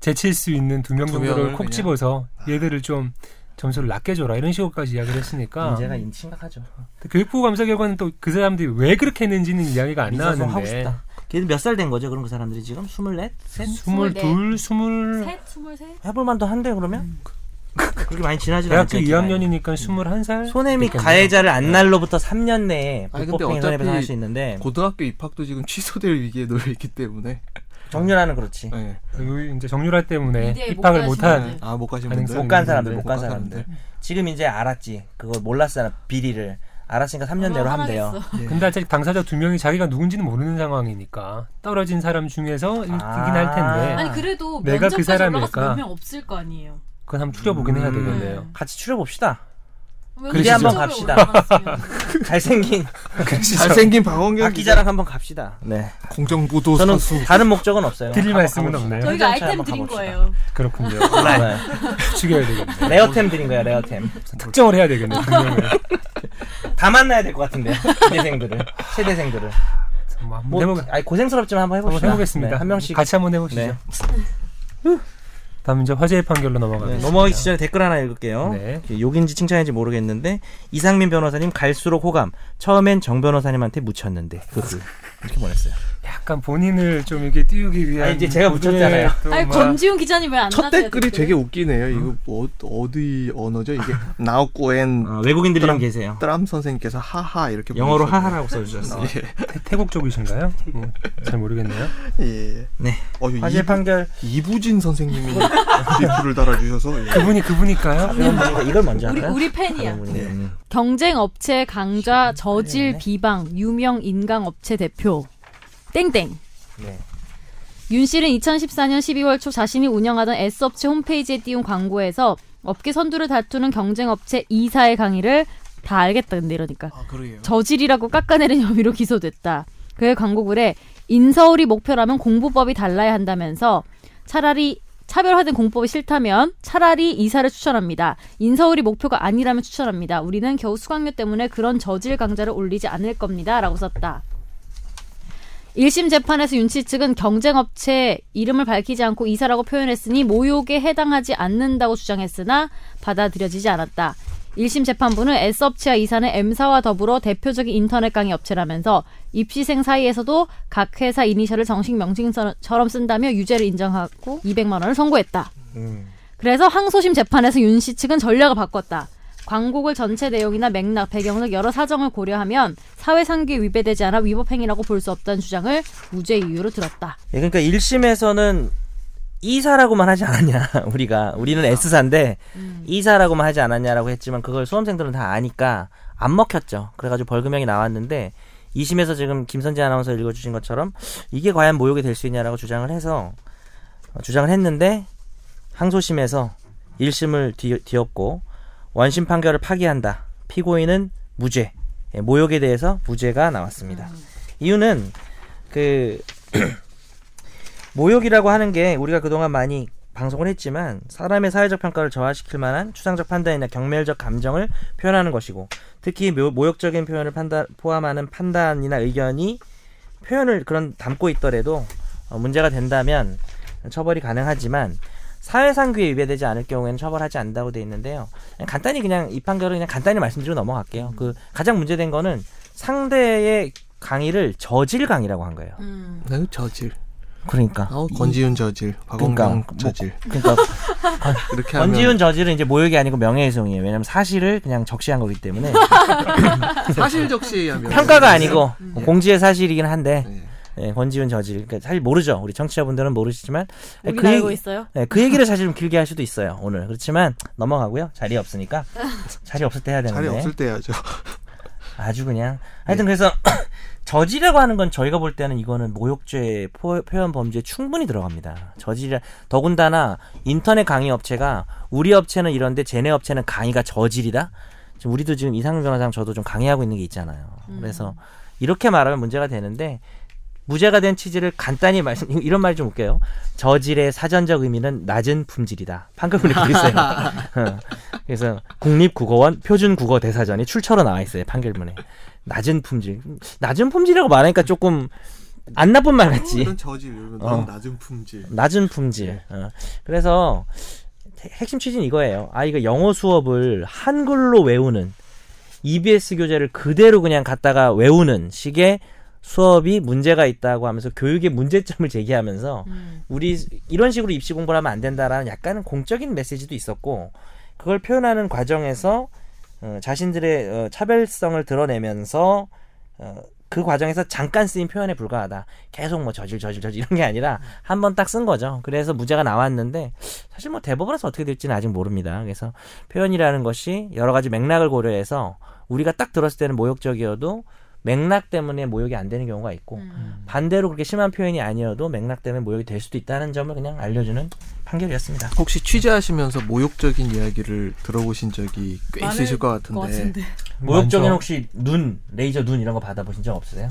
제칠 수 있는 두명두 정도를 콕 그냥. 집어서 얘들을 좀 점수를 낮게 줘라 이런 식으로까지 이야기를 했으니까 문제가 심각하죠. 교육부 감사 결과는 또 그 사람들이 왜 그렇게 했는지는 이야기가 안 민사소송 하고 나왔는데 싶다. 걔들 몇 살 된 거죠? 그럼 그 사람들이 지금 24? 셋? 스물둘 스물 셋, 스물셋. 해볼 만도 한데 그러면? 그렇게 많이 지나지 대학교 않죠. 2학년이니까 스물한 살 손해 및 됐겠네요. 가해자를 안 날로부터 3년 내에 불법행위 어차피 손해배상 할 수 있는데 고등학교 입학도 지금 취소될 위기에 놓여 있기 때문에 정렬하는 그렇지. 네. 그리고 이제 정유라 때문에 입학을 못 못한 가신 아못 가신 분들 못 간 사람들, 못못간간 사람들. 지금 이제 알았지. 그걸 몰랐잖아. 비리를. 알았으니까 3년 내로 하면 돼요. 예. 근데 아직 당사자 두 명이 자기가 누군지는 모르는 상황이니까 떨어진 사람 중에서 1등이긴 할 텐데 아. 아니 그래도 내가 그 사람일까? 몇명 없을 거 아니에요. 그건 한번 추려보긴 해야 음. 되겠네요. 네. 같이 추려봅시다. 이대 한번 갑시다. 잘생긴 잘생긴 박원경 박 기자랑 한번 갑시다. 네. 공정부도 저는 선수. 다른 목적은 없어요. 드릴 말씀은 가봅시다. 없네요. 저희가 아이템 드린 가봅시다. 거예요. 그렇군요. 네. 죽여야 되겠네. 레어템 드린 거야, 레어템. 특정을 해야 되겠네. 분명히. 다 만나야 될 것 같은데요. 이대생들을, 세대생들을. 뭐 한번 뭐, 해보, 아니, 고생스럽지만 한번 한번 해봅시다. 해보겠습니다. 네, 한 명씩. 같이 한번 해보시죠. 네. 다음 이제 화제의 판결로 네, 넘어가겠습니다. 넘어가기 전에 댓글 하나 읽을게요. 네. 욕인지 칭찬인지 모르겠는데 이상민 변호사님 갈수록 호감. 처음엔 정 변호사님한테 묻혔는데. 이렇게 보냈어요. 약간 본인을 좀 이렇게 띄우기 위한. 아니, 이제 제가 묻혔잖아요. 또 아니 막- 권지훈 기자님 왜 안첫 나세요? 댓글이 되게 웃기네요. 이거 어, 어디 언어죠? 이게 나우꼬엔 어, 외국인들이 좀 계세요. 트람 선생님께서 하하 이렇게 영어로 보내주셨네요. 하하라고 써주셨어요. 예. 태- 태국 쪽이신가요? 뭐, 잘 모르겠네요. 예. 네. 어, 이 화재 판결 이부진 선생님이 리플을 달아주셔서 예. 그분이 그분일까요? 이걸 먼저 우리 할까요? 우리 팬이야. 음. 경쟁 업체 강좌 저질 네. 비방 유명 인강 업체 대표 땡땡. 네. 윤 씨는 2014년 12월 초 자신이 운영하던 S업체 홈페이지에 띄운 광고에서 업계 선두를 다투는 경쟁업체 2사의 강의를 다 알겠다 근데 이러니까 아. 저질이라고 깎아내린 혐의로 기소됐다. 그의 광고글에 인서울이 목표라면 공부법이 달라야 한다면서 차라리 차별화된 공법이 싫다면 차라리 이사를 추천합니다. 인서울이 목표가 아니라면 추천합니다. 우리는 겨우 수강료 때문에 그런 저질 강좌를 올리지 않을 겁니다. 라고 썼다. 1심 재판에서 윤씨 측은 경쟁업체 이름을 밝히지 않고 이사라고 표현했으니 모욕에 해당하지 않는다고 주장했으나 받아들여지지 않았다. 1심 재판부는 S업체와 이사는 M사와 더불어 대표적인 인터넷 강의 업체라면서 입시생 사이에서도 각 회사 이니셜을 정식 명칭처럼 쓴다며 유죄를 인정하고 200만 원을 선고했다. 음. 그래서 항소심 재판에서 윤 씨 측은 전략을 바꿨다. 광고글 전체 내용이나 맥락, 배경 등 여러 사정을 고려하면 사회상규에 위배되지 않아 위법행위라고 볼 수 없다는 주장을 무죄 이유로 들었다. 예, 그러니까 1심에서는 이사라고만 하지 않았냐 우리가 우리는 S사인데 이사라고만 하지 않았냐라고 했지만 그걸 수험생들은 다 아니까 안 먹혔죠. 그래가지고 벌금형이 나왔는데 2심에서 지금 김선재 아나운서 읽어주신 것처럼 이게 과연 모욕이 될 수 있냐라고 주장을 해서 어, 주장을 했는데 항소심에서 1심을 뒤, 뒤엎고 원심 판결을 파기한다. 피고인은 무죄. 예, 모욕에 대해서 무죄가 나왔습니다. 이유는 그 모욕이라고 하는 게 우리가 그동안 많이 방송을 했지만 사람의 사회적 평가를 저하시킬 만한 추상적 판단이나 경멸적 감정을 표현하는 것이고 특히 모, 모욕적인 표현을 판단, 포함하는 판단이나 의견이 표현을 그런 담고 있더라도 어, 문제가 된다면 처벌이 가능하지만 사회상규에 위배되지 않을 경우에는 처벌하지 않는다고 돼 있는데요. 그냥 간단히 그냥 이 판결을 그냥 간단히 말씀드리고 넘어갈게요. 그 가장 문제된 거는 상대의 강의를 저질 강의라고 한 거예요. 네, 저질. 그러니까 어, 권지윤 저질, 박원경 그러니까 뭐- 저질. 그러니까 이렇게 하면 권지훈 저질은 이제 모욕이 아니고 명예훼손이에요. 왜냐면 사실을 그냥 적시한 거기 때문에 사실 적시하면 평가가 아니고 공지의 사실이긴 한데 네. 예, 권지훈 저질. 그러니까 사실 모르죠. 우리 청취자분들은 모르시지만 그, 알고 얘기, 있어요? 네, 그 얘기를 사실 좀 길게 할 수도 있어요. 오늘 그렇지만 넘어가고요. 자리 없으니까 자리 없을 때 해야 되는데 자리 없을 때 해야죠. 아주 그냥 하여튼 그래서 저지라고 하는 건 저희가 볼 때는 이거는 모욕죄 포- 표현 범죄에 충분히 들어갑니다. 저지라 더군다나 인터넷 강의 업체가 우리 업체는 이런데 쟤네 업체는 강의가 저질이다. 지금 우리도 지금 이상민 변호사랑 저도 좀 강의하고 있는 게 있잖아요. 그래서 이렇게 말하면 문제가 되는데 무죄가 된 취지를 간단히 말씀 이런 말이 좀 웃겨요. 저질의 사전적 의미는 낮은 품질이다. 판결문에 그렇게 있어요. 어. 그래서 국립국어원 표준국어 대사전이 출처로 나와 있어요. 판결문에 낮은 품질. 낮은 품질이라고 말하니까 조금 안 나쁜 말 같지. 이런 저질, 이런 어. 낮은 품질. 낮은 품질. 어. 그래서 핵심 취지는 이거예요. 아이가 영어 수업을 한글로 외우는 EBS 교재를 그대로 그냥 갖다가 외우는 식의 수업이 문제가 있다고 하면서 교육의 문제점을 제기하면서 우리 이런 식으로 입시 공부를 하면 안 된다라는 약간은 공적인 메시지도 있었고 그걸 표현하는 과정에서 어, 자신들의 어, 차별성을 드러내면서 어, 그 과정에서 잠깐 쓰인 표현에 불과하다. 계속 뭐 저질 저질 저질 이런 게 아니라 한 번 딱 쓴 거죠. 그래서 무죄가 나왔는데 사실 뭐 대법원에서 어떻게 될지는 아직 모릅니다. 그래서 표현이라는 것이 여러 가지 맥락을 고려해서 우리가 딱 들었을 때는 모욕적이어도 맥락 때문에 모욕이 안 되는 경우가 있고 음. 반대로 그렇게 심한 표현이 아니어도 맥락 때문에 모욕이 될 수도 있다는 점을 그냥 알려주는 판결이었습니다. 혹시 취재하시면서 모욕적인 이야기를 들어보신 적이 꽤 있으실 것 같은데. 것 같은데. 모욕적인. 혹시 눈, 레이저 눈 이런 거 받아보신 적 없으세요?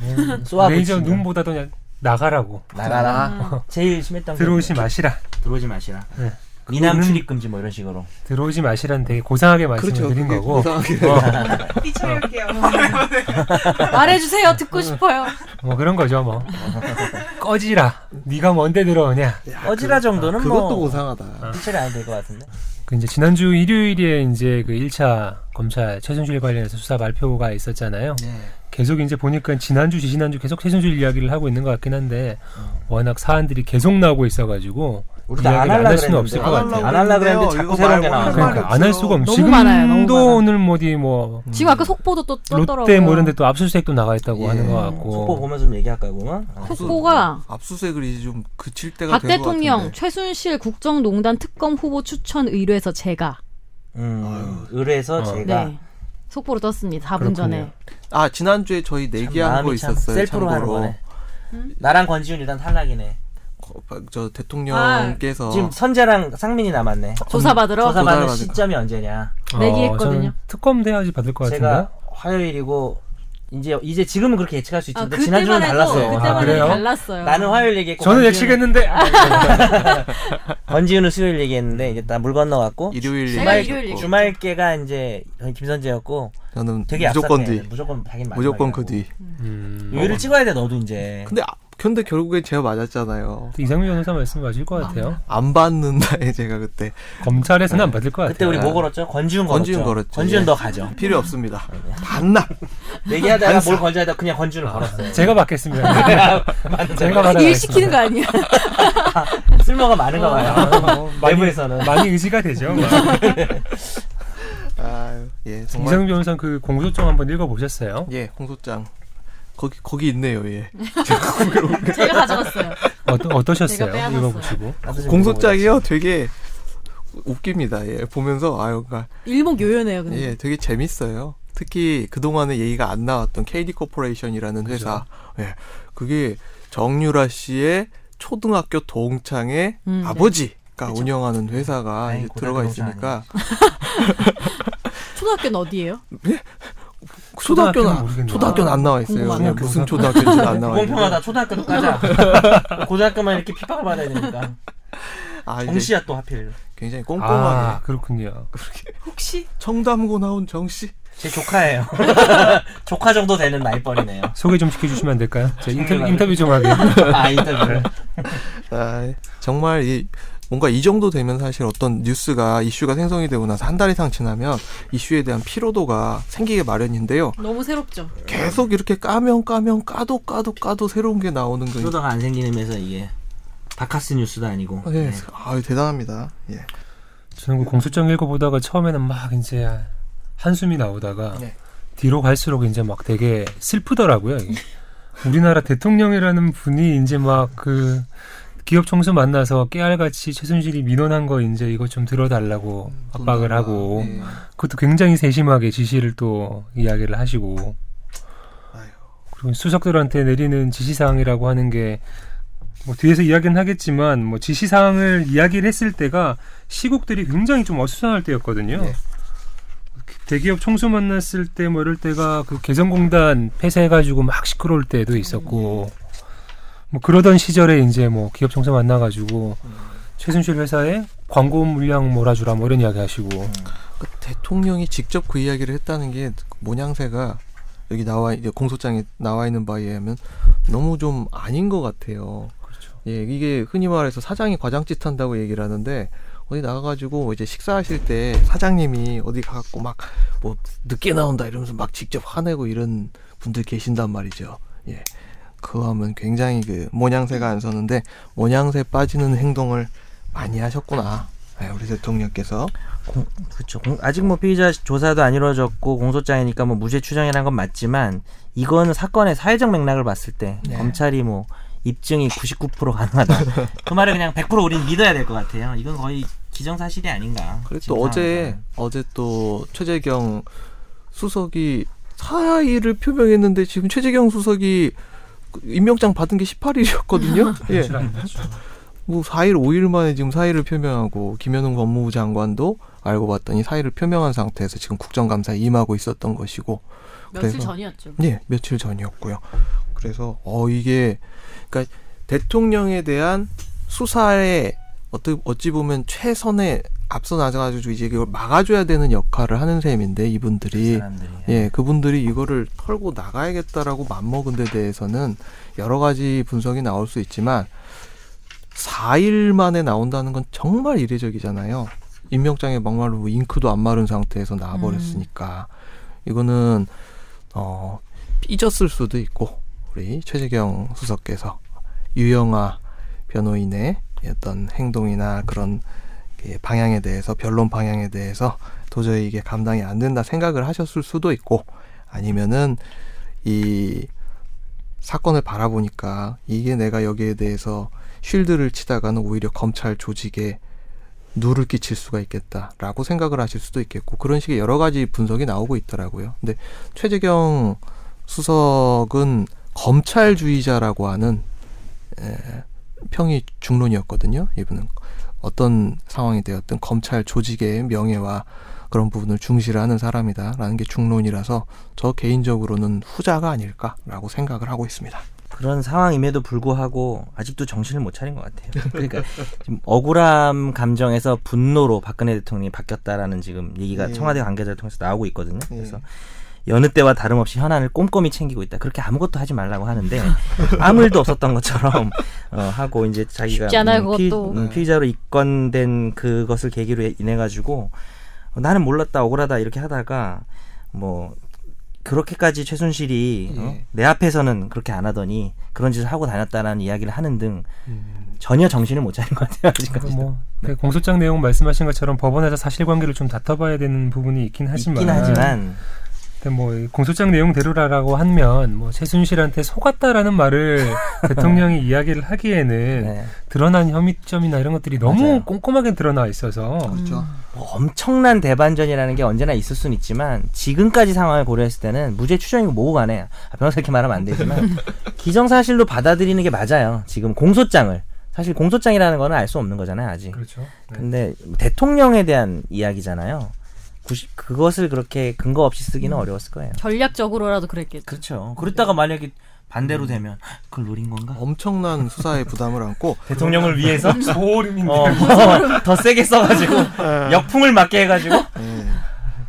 음, 레이저 눈보다도 그냥 나가라고 나가라. 제일 심했던 게 들어오지 마시라. 들어오지 마시라. 네. 미남 출입 금지 뭐 이런 식으로. 들어오지 마시라는 되게 고상하게 말씀을 그렇죠. 거고 이상하게. 어, 삐쳐볼게요. 말해주세요. 듣고 싶어요. 뭐 그런 거죠 뭐 꺼지라 네가 뭔데 들어오냐 어지라 정도는 그것도 뭐 고상하다. 피처리 안될 것 같은데. 그 이제 지난주 일요일에 이제 그 1차 검찰 최순실 관련해서 수사 발표가 있었잖아요. 네. 계속 이제 보니까 지난주, 지지난주 계속 최순실 이야기를 하고 있는 것 같긴 한데 워낙 사안들이 계속 나오고 있어가지고 우리도 안 이야기를 할라 할 수는. 없을 것안 같아요. 안 할라 그랬는데. 자꾸 새로운 게 말이 그러니까 안 할 수가 없. 지금도 많아. 오늘 뭐 어디 뭐 지금 아까 속보도 또 떴더라고요. 롯데 뭐 이런 데 또 압수수색도 나가 있다고 예. 하는 것 속보 같고. 보면서 좀 얘기할까 그러면? 어. 속보가 압수수색을 이제 좀 그칠 때가 박 된것 대통령. 최순실 국정농단 특검 후보 추천 의뢰서 제가 음, 의뢰에서 어. 제가 네 속보로 떴습니다. 4분 그렇군요. 전에. 아 지난주에 저희 참 내기한 거 있었어요. 셀프로 하는 참고로. 거네. 나랑 권지훈 일단 탈락이네. 어, 저 대통령께서 지금 선재랑 상민이 남았네. 조사 받으러 조사 받는 시점이 언제냐? 내기했거든요. 특검 돼야지 받을 것 같은데. 제가 화요일이고 이제 이제 지금은 그렇게 예측할 수 아, 있는데 지난주는 그때만 해도 달랐어요. 그때만 아, 해도 그래요? 달랐어요. 나는 화요일 얘기했고 저는 예측했는데 권지훈은 수요일 얘기했는데 이제 나 물 건너갔고 일요일 주말 일요일 주말께가 이제 김선재였고 저는 되게 무조건 얍삭해. 뒤. 무조건 무조건 그 뒤. 음, 요일을 찍어야 돼 너도 이제. 근데 아, 근데 결국엔 제가 맞았잖아요. 이상민 변호사 말씀 맞을 것 같아요. 안 받는다에 제가 그때 검찰에서는 안 받을 것 같아요. 그때 우리 뭐 걸었죠? 권지훈 걸었죠. 권지훈 걸었죠. 권지훈 예. 너 가죠. 필요 없습니다. 반납. 얘기하다가 뭘 건져야 돼 그냥 권지훈을 걸었어요. 제가 받겠습니다. 제가 받아. 일 시키는 거 아니야? 쓸모가 많은가 봐요. 어, 많이, 내부에서는. 많이 의지가 되죠. 아유, 예, 정말. 이상민 변호사 그 공소장 한번 읽어보셨어요? 예, 홍소장. 거기 거기 있네요. 예. 제가 가져갔어요. 어떠, 어떠셨어요? 읽어보시고. 공소장이요. 되게 웃깁니다. 예, 보면서 아유, 그러니까 일목요연해요. 근데. 예, 되게 재밌어요. 특히 그동안에 얘기가 안 나왔던 KD 코퍼레이션이라는 회사. 예. 그게 정유라 씨의 초등학교 동창의 음, 네. 아버지가 운영하는 회사가 이제 들어가 있으니까 초등학교는 어디예요? 초등학교는 초등학교는 모르겠네요. 초등학교는 안 나와 있어요. 궁금하네요. 그냥 무슨 초등학교인지 안 나와. 공평하다. 초등학교도 까자. 고등학교만 이렇게 핍박을 받아야 되니까. 아, 정시야 또 하필. 굉장히 꼼꼼하게 아, 그렇군요. 혹시 청담고 나온 정씨. 제 조카예요. 조카 정도 되는 나이뻘이네요. 소개 좀 시켜주시면 안 될까요? 제 인터뷰, 인터뷰 좀 하게. 아 인터뷰를. 아, 정말 이 뭔가 이 정도 되면 사실 어떤 뉴스가 이슈가 생성이 되고 나서 한 달 이상 지나면 이슈에 대한 피로도가 생기게 마련인데요. 너무 새롭죠. 계속 이렇게 까면 까면 까도 까도 까도 새로운 게 나오는 거. 그러다가 안 생기는 면서 이게 바카스 뉴스도 아니고. 네, 네. 아 대단합니다. 예. 저는 그 공소장 읽어보다가 처음에는 막 이제 한숨이 나오다가 네. 뒤로 갈수록 이제 막 되게 슬프더라고요. 우리나라 대통령이라는 분이 이제 막그 기업 총수 만나서 깨알같이 최순실이 민원한 거 이제 이거 좀 들어달라고 압박을 하고 예. 그것도 굉장히 세심하게 지시를 또 이야기를 하시고 아유. 그리고 수석들한테 내리는 지시사항이라고 하는 게 뭐 뒤에서 이야기는 하겠지만 뭐 지시사항을 이야기를 했을 때가 시국들이 굉장히 좀 어수선할 때였거든요. 네. 대기업 총수 만났을 때 뭐 이럴 때가 그 개성공단 폐쇄해가지고 막 시끄러울 때도 있었고 뭐 그러던 시절에 이제 뭐 기업 총수 만나가지고 최순실 회사에 광고 물량 몰아주라 뭐 이런 이야기 하시고 그 대통령이 직접 그 이야기를 했다는 게 모양새가 여기 나와 이제 공소장에 나와 있는 바에 의하면 너무 좀 아닌 것 같아요. 그렇죠. 예, 이게 흔히 말해서 사장이 과장짓 한다고 얘기를 하는데 어디 나가가지고 이제 식사하실 때 사장님이 어디 가갖고 막 뭐 늦게 나온다 이러면서 막 직접 화내고 이런 분들 계신단 말이죠. 예, 그거 하면 굉장히 그 모양새가 안 서는데 모양새 빠지는 행동을 많이 하셨구나. 예, 우리 대통령께서 공, 그렇죠. 공- 아직 뭐 피의자 조사도 안 이루어졌고 공소장이니까 뭐 무죄 추정이라는 건 맞지만 이거는 사건의 사회적 맥락을 봤을 때 네. 검찰이 뭐 입증이 99% 가능하다. 그 말을 그냥 100% 우린 믿어야 될 것 같아요. 이건 거의 기정사실이 아닌가. 그리고 또 어제. 어제 또 최재경 수석이 사의를 표명했는데 지금 최재경 수석이 그 임명장 받은 게 18일이었거든요. 예. 며칠 안 됐죠. 뭐 4일, 5일 만에 지금 사의를 표명하고 김현웅 법무부 장관도 알고 봤더니 사의를 표명한 상태에서 지금 국정감사에 임하고 있었던 것이고 며칠 그래서- 전이었죠. 네, 며칠 전이었고요. 그래서 어 이게 그러니까 대통령에 대한 수사에 어떻게 어찌 보면 최선에 앞서 나가가지고 이제 이걸 막아줘야 되는 역할을 하는 셈인데 이분들이 사람들이. 예 그분들이 이거를 털고 나가야겠다라고 맘먹은 데 대해서는 여러 가지 분석이 나올 수 있지만 4일 만에 나온다는 건 정말 이례적이잖아요. 임명장에 막말로 뭐 잉크도 안 마른 상태에서 나와버렸으니까 이거는 어 삐졌을 수도 있고 우리 최재경 수석께서 유영아 변호인의 어떤 행동이나 그런 예, 방향에 대해서 변론 방향에 대해서 도저히 이게 감당이 안 된다 생각을 하셨을 수도 있고 아니면은 이 사건을 바라보니까 이게 내가 여기에 대해서 쉴드를 치다가는 오히려 검찰 조직에 누를 끼칠 수가 있겠다라고 생각을 하실 수도 있겠고 그런 식의 여러 가지 분석이 나오고 있더라고요. 근데 최재경 수석은 검찰주의자라고 하는 에, 평이 중론이었거든요. 이분은 어떤 상황이 되었든 검찰 조직의 명예와 그런 부분을 중시하는 사람이다라는 게 중론이라서 저 개인적으로는 후자가 아닐까라고 생각을 하고 있습니다. 그런 상황임에도 불구하고 아직도 정신을 못 차린 것 같아요. 그러니까 지금 억울함 감정에서 분노로 박근혜 대통령이 바뀌었다라는 지금 얘기가 예. 청와대 관계자를 통해서 나오고 있거든요. 예. 그래서 여느 때와 다름없이 현안을 꼼꼼히 챙기고 있다. 그렇게 아무것도 하지 말라고 하는데 아무 일도 없었던 것처럼 어, 하고 이제 자기가 쉽지 않아요, 피, 그것도. 음, 피의자로 입건된 그것을 계기로 인해 가지고 어, 나는 몰랐다 억울하다 이렇게 하다가 뭐 그렇게까지 최순실이 어? 예. 내 앞에서는 그렇게 안 하더니 그런 짓을 하고 다녔다라는 이야기를 하는 등 음, 전혀 정신을 못 차린 것 같아요 아직까지. 뭐그 공소장 내용 말씀하신 것처럼 법원에서 사실관계를 좀 다퉈봐야 되는 부분이 있긴 하지만 있긴 하지만 뭐 공소장 내용대로라고 하면 뭐 최순실한테 속았다라는 말을 대통령이 이야기를 하기에는 네. 드러난 혐의점이나 이런 것들이 너무 맞아요. 꼼꼼하게 드러나 있어서 그렇죠. 뭐 엄청난 대반전이라는 게 언제나 있을 수는 있지만 지금까지 상황을 고려했을 때는 무죄 추정이고 뭐고 간에 아, 변호사 이렇게 말하면 안 되지만 기정사실로 받아들이는 게 맞아요. 지금 공소장을 사실 공소장이라는 거는 알 수 없는 거잖아요 아직. 그렇죠. 네. 근데 대통령에 대한 이야기잖아요. 구시- 그것을 그렇게 근거 없이 쓰기는 어려웠을 거예요. 전략적으로라도 그랬겠죠. 그렇죠. 그러다가 만약에 반대로 되면 그걸 노린 건가? 엄청난 수사의 부담을 안고 대통령을 위해서 소름인데 어, 더 세게 써가지고 역풍을 맞게 해가지고 예.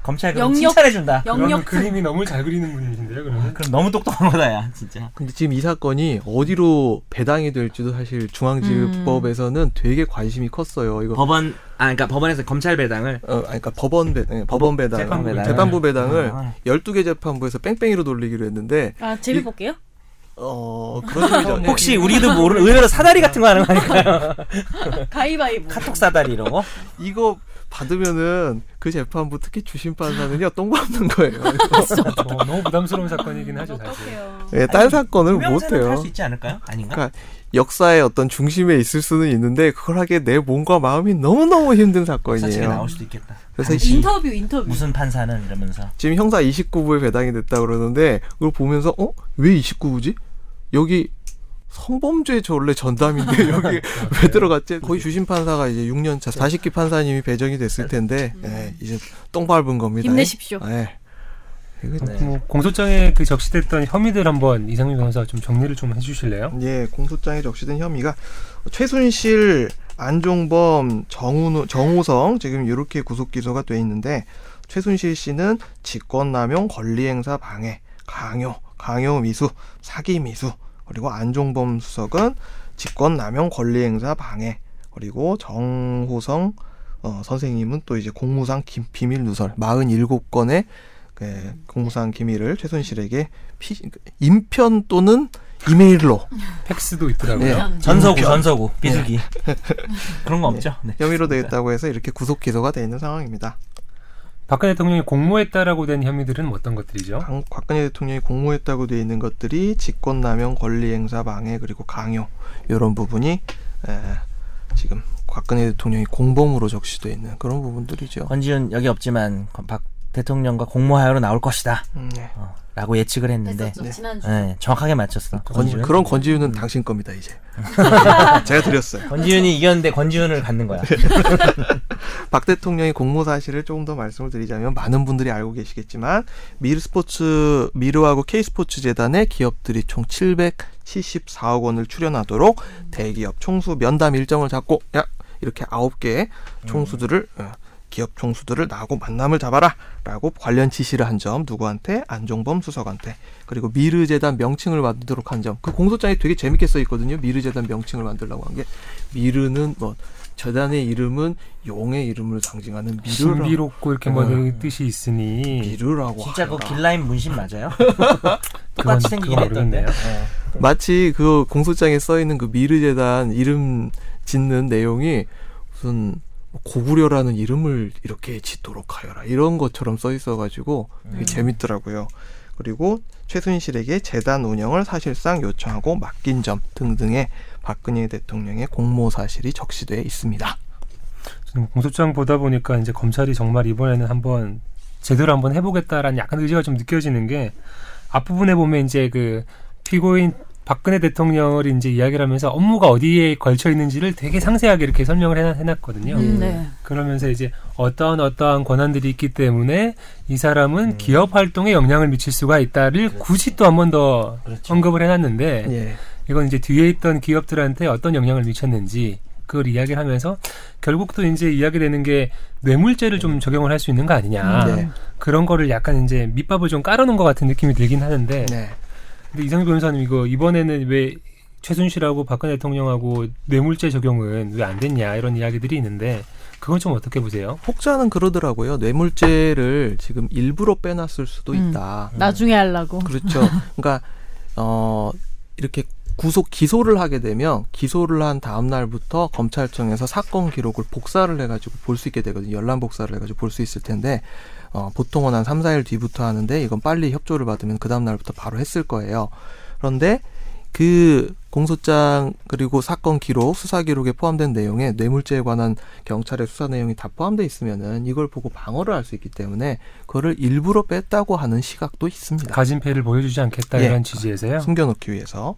검찰 그럼 영역- 칭찬해준다. 영역 그림이 너무 잘 그리는 분이신데요, 그러면? 그럼 너무 똑똑한 거다, 야, 진짜. 근데 지금 이 사건이 어디로 배당이 될지도 사실 중앙지법에서는 되게 관심이 컸어요. 이거 법원, 아, 그러니까 법원에서 검찰 배당을 어, 아니, 그러니까 법원 배, 예, 법원 배당, 재판부 배당을. 재판부 배당을 아. 12개 재판부에서 뺑뺑이로 돌리기로 했는데 아 재미 볼게요. 어, 그런. 혹시 우리도 모르는 의외로 사다리 같은 거 하는 거 아닐까요? 가위바위보. 카톡 사다리 이런 거? 이거 받으면은 그 재판부 특히 주심 판사는요 똥 밟는 거예요. 어, 너무 부담스러운 사건이긴 하죠, 사실. 어떡해요. 예, 딴 사건을 못 유명세는 해요. 할수 있지 않을까요? 아닌가? 그러니까 역사의 어떤 중심에 있을 수는 있는데 그걸 하기에 내 몸과 마음이 너무 너무 힘든 사측에 사건이에요. 나올 수도 있겠다. 그래서 당시 인터뷰 인터뷰. 무슨 판사는 이러면서 지금 형사 29부에 배당이 됐다 그러는데 그걸 보면서 어? 왜 29부지? 여기 성범죄 저 원래 전담인데 여기 왜 들어갔지? 거의 주심 판사가 이제 6년 차 40기 판사님이 배정이 됐을 텐데 예, 이제 똥 밟은 겁니다. 힘내십시오. 예. 이거 네. 뭐 공소장에 그 적시됐던 혐의들 한번 이상민 변호사 좀 정리를 좀 해주실래요? 예, 공소장에 적시된 혐의가 최순실, 안종범, 정우, 정호성 지금 이렇게 구속 기소가 돼 있는데 최순실 씨는 직권남용, 권리행사 방해, 강요, 강요 미수, 사기 미수 그리고 안종범 수석은 직권 남용, 권리행사 방해 그리고 정호성 어, 선생님은 또 이제 공무상 기- 비밀 누설 47건의 그 공무상 기밀을 최순실에게 피, 인편 또는 이메일로 팩스도 있더라고요. 예. 전서구, 전서구, 비수기 그런 거 없죠? 네. 혐의로 되겠다고 해서 이렇게 구속 기소가 돼 있는 상황입니다. 박근혜 대통령이 공모했다라고 된 혐의들은 어떤 것들이죠? 박- 박근혜 대통령이 공모했다고 돼 있는 것들이 직권남용, 권리행사 방해 그리고 강요 이런 부분이 에, 지금 박근혜 대통령이 공범으로 적시돼 있는 그런 부분들이죠. 권지윤 여기 없지만 박 대통령과 공모하여로 나올 것이다. 음, 네. 어, 라고 예측을 했는데 했었죠. 지난주. 네, 정확하게 맞췄어. 권, 권지윤. 그런 권지윤은 당신 겁니다 이제. 제가 드렸어요. 권지윤이 이겼는데 권지윤을 갖는 거야. 박 대통령의 공모 사실을 조금 더 말씀을 드리자면 많은 분들이 알고 계시겠지만 미르 스포츠 미르하고 K 스포츠 재단에 기업들이 총 774억 원을 출연하도록 대기업 총수 면담 일정을 잡고 야 이렇게 아홉 개의 총수들을 어, 기업 총수들을 나하고 만남을 잡아라라고 관련 지시를 한 점 누구한테 안종범 수석한테 그리고 미르 재단 명칭을 만들도록 한 점 그 공소장에 되게 재밌게 써 있거든요 미르 재단 명칭을 만들라고 한 게 미르는 뭐 재단의 이름은 용의 이름을 상징하는 미르라 신비롭고 이렇게 뭐 어. 그 뜻이 있으니 미르라고 진짜 그. 길라임 문신 맞아요? 똑같이 생기긴 그건 했던데. 모르겠네요. 네. 마치 그 공소장에 써 있는 그 미르 재단 이름 짓는 내용이 무슨 고구려라는 이름을 이렇게 짓도록 하여라 이런 것처럼 써 있어가지고 되게 재밌더라고요. 그리고 최순실에게 재단 운영을 사실상 요청하고 맡긴 점 등등의 박근혜 대통령의 공모 사실이 적시돼 있습니다. 저는 공소장 보다 보니까 이제 검찰이 정말 이번에는 한번 제대로 한번 해보겠다라는 약간 의지가 좀 느껴지는 게 앞부분에 보면 이제 그 피고인 박근혜 대통령을 이제 이야기를 하면서 업무가 어디에 걸쳐 있는지를 되게 상세하게 이렇게 설명을 해놨, 해놨거든요. 음, 네. 그러면서 이제 어떠한 어떠한 권한들이 있기 때문에 이 사람은 음. 기업 활동에 영향을 미칠 수가 있다를 굳이 또 한 번더 그렇죠. 언급을 해놨는데 예. 이건 이제 뒤에 있던 기업들한테 어떤 영향을 미쳤는지 그걸 이야기를 하면서 결국 또 이제 이야기되는 게 뇌물죄를 좀 적용을 할 수 있는 거 아니냐 네. 그런 거를 약간 이제 밑밥을 좀 깔아놓은 것 같은 느낌이 들긴 하는데 네. 근데 이상희 변호사님 이거 이번에는 왜 최순실하고 박근혜 대통령하고 뇌물죄 적용은 왜 안 됐냐 이런 이야기들이 있는데 그건 좀 어떻게 보세요? 혹자는 그러더라고요. 뇌물죄를 지금 일부러 빼놨을 수도 음. 있다. 나중에 하려고. 그렇죠. 그러니까 어 이렇게 구속 기소를 하게 되면 기소를 한 다음 날부터 검찰청에서 사건 기록을 복사를 해가지고 볼 수 있게 되거든요. 열람 복사를 해가지고 볼 수 있을 텐데 어 보통은 한 3, 4일 뒤부터 하는데 이건 빨리 협조를 받으면 그 다음 날부터 바로 했을 거예요. 그런데 그 공소장 그리고 사건 기록, 수사 기록에 포함된 내용에 뇌물죄에 관한 경찰의 수사 내용이 다 포함되어 있으면은 이걸 보고 방어를 할 수 있기 때문에 그거를 일부러 뺐다고 하는 시각도 있습니다. 가진 패를 보여주지 않겠다 예. 이런 취지에서요. 숨겨놓기 위해서.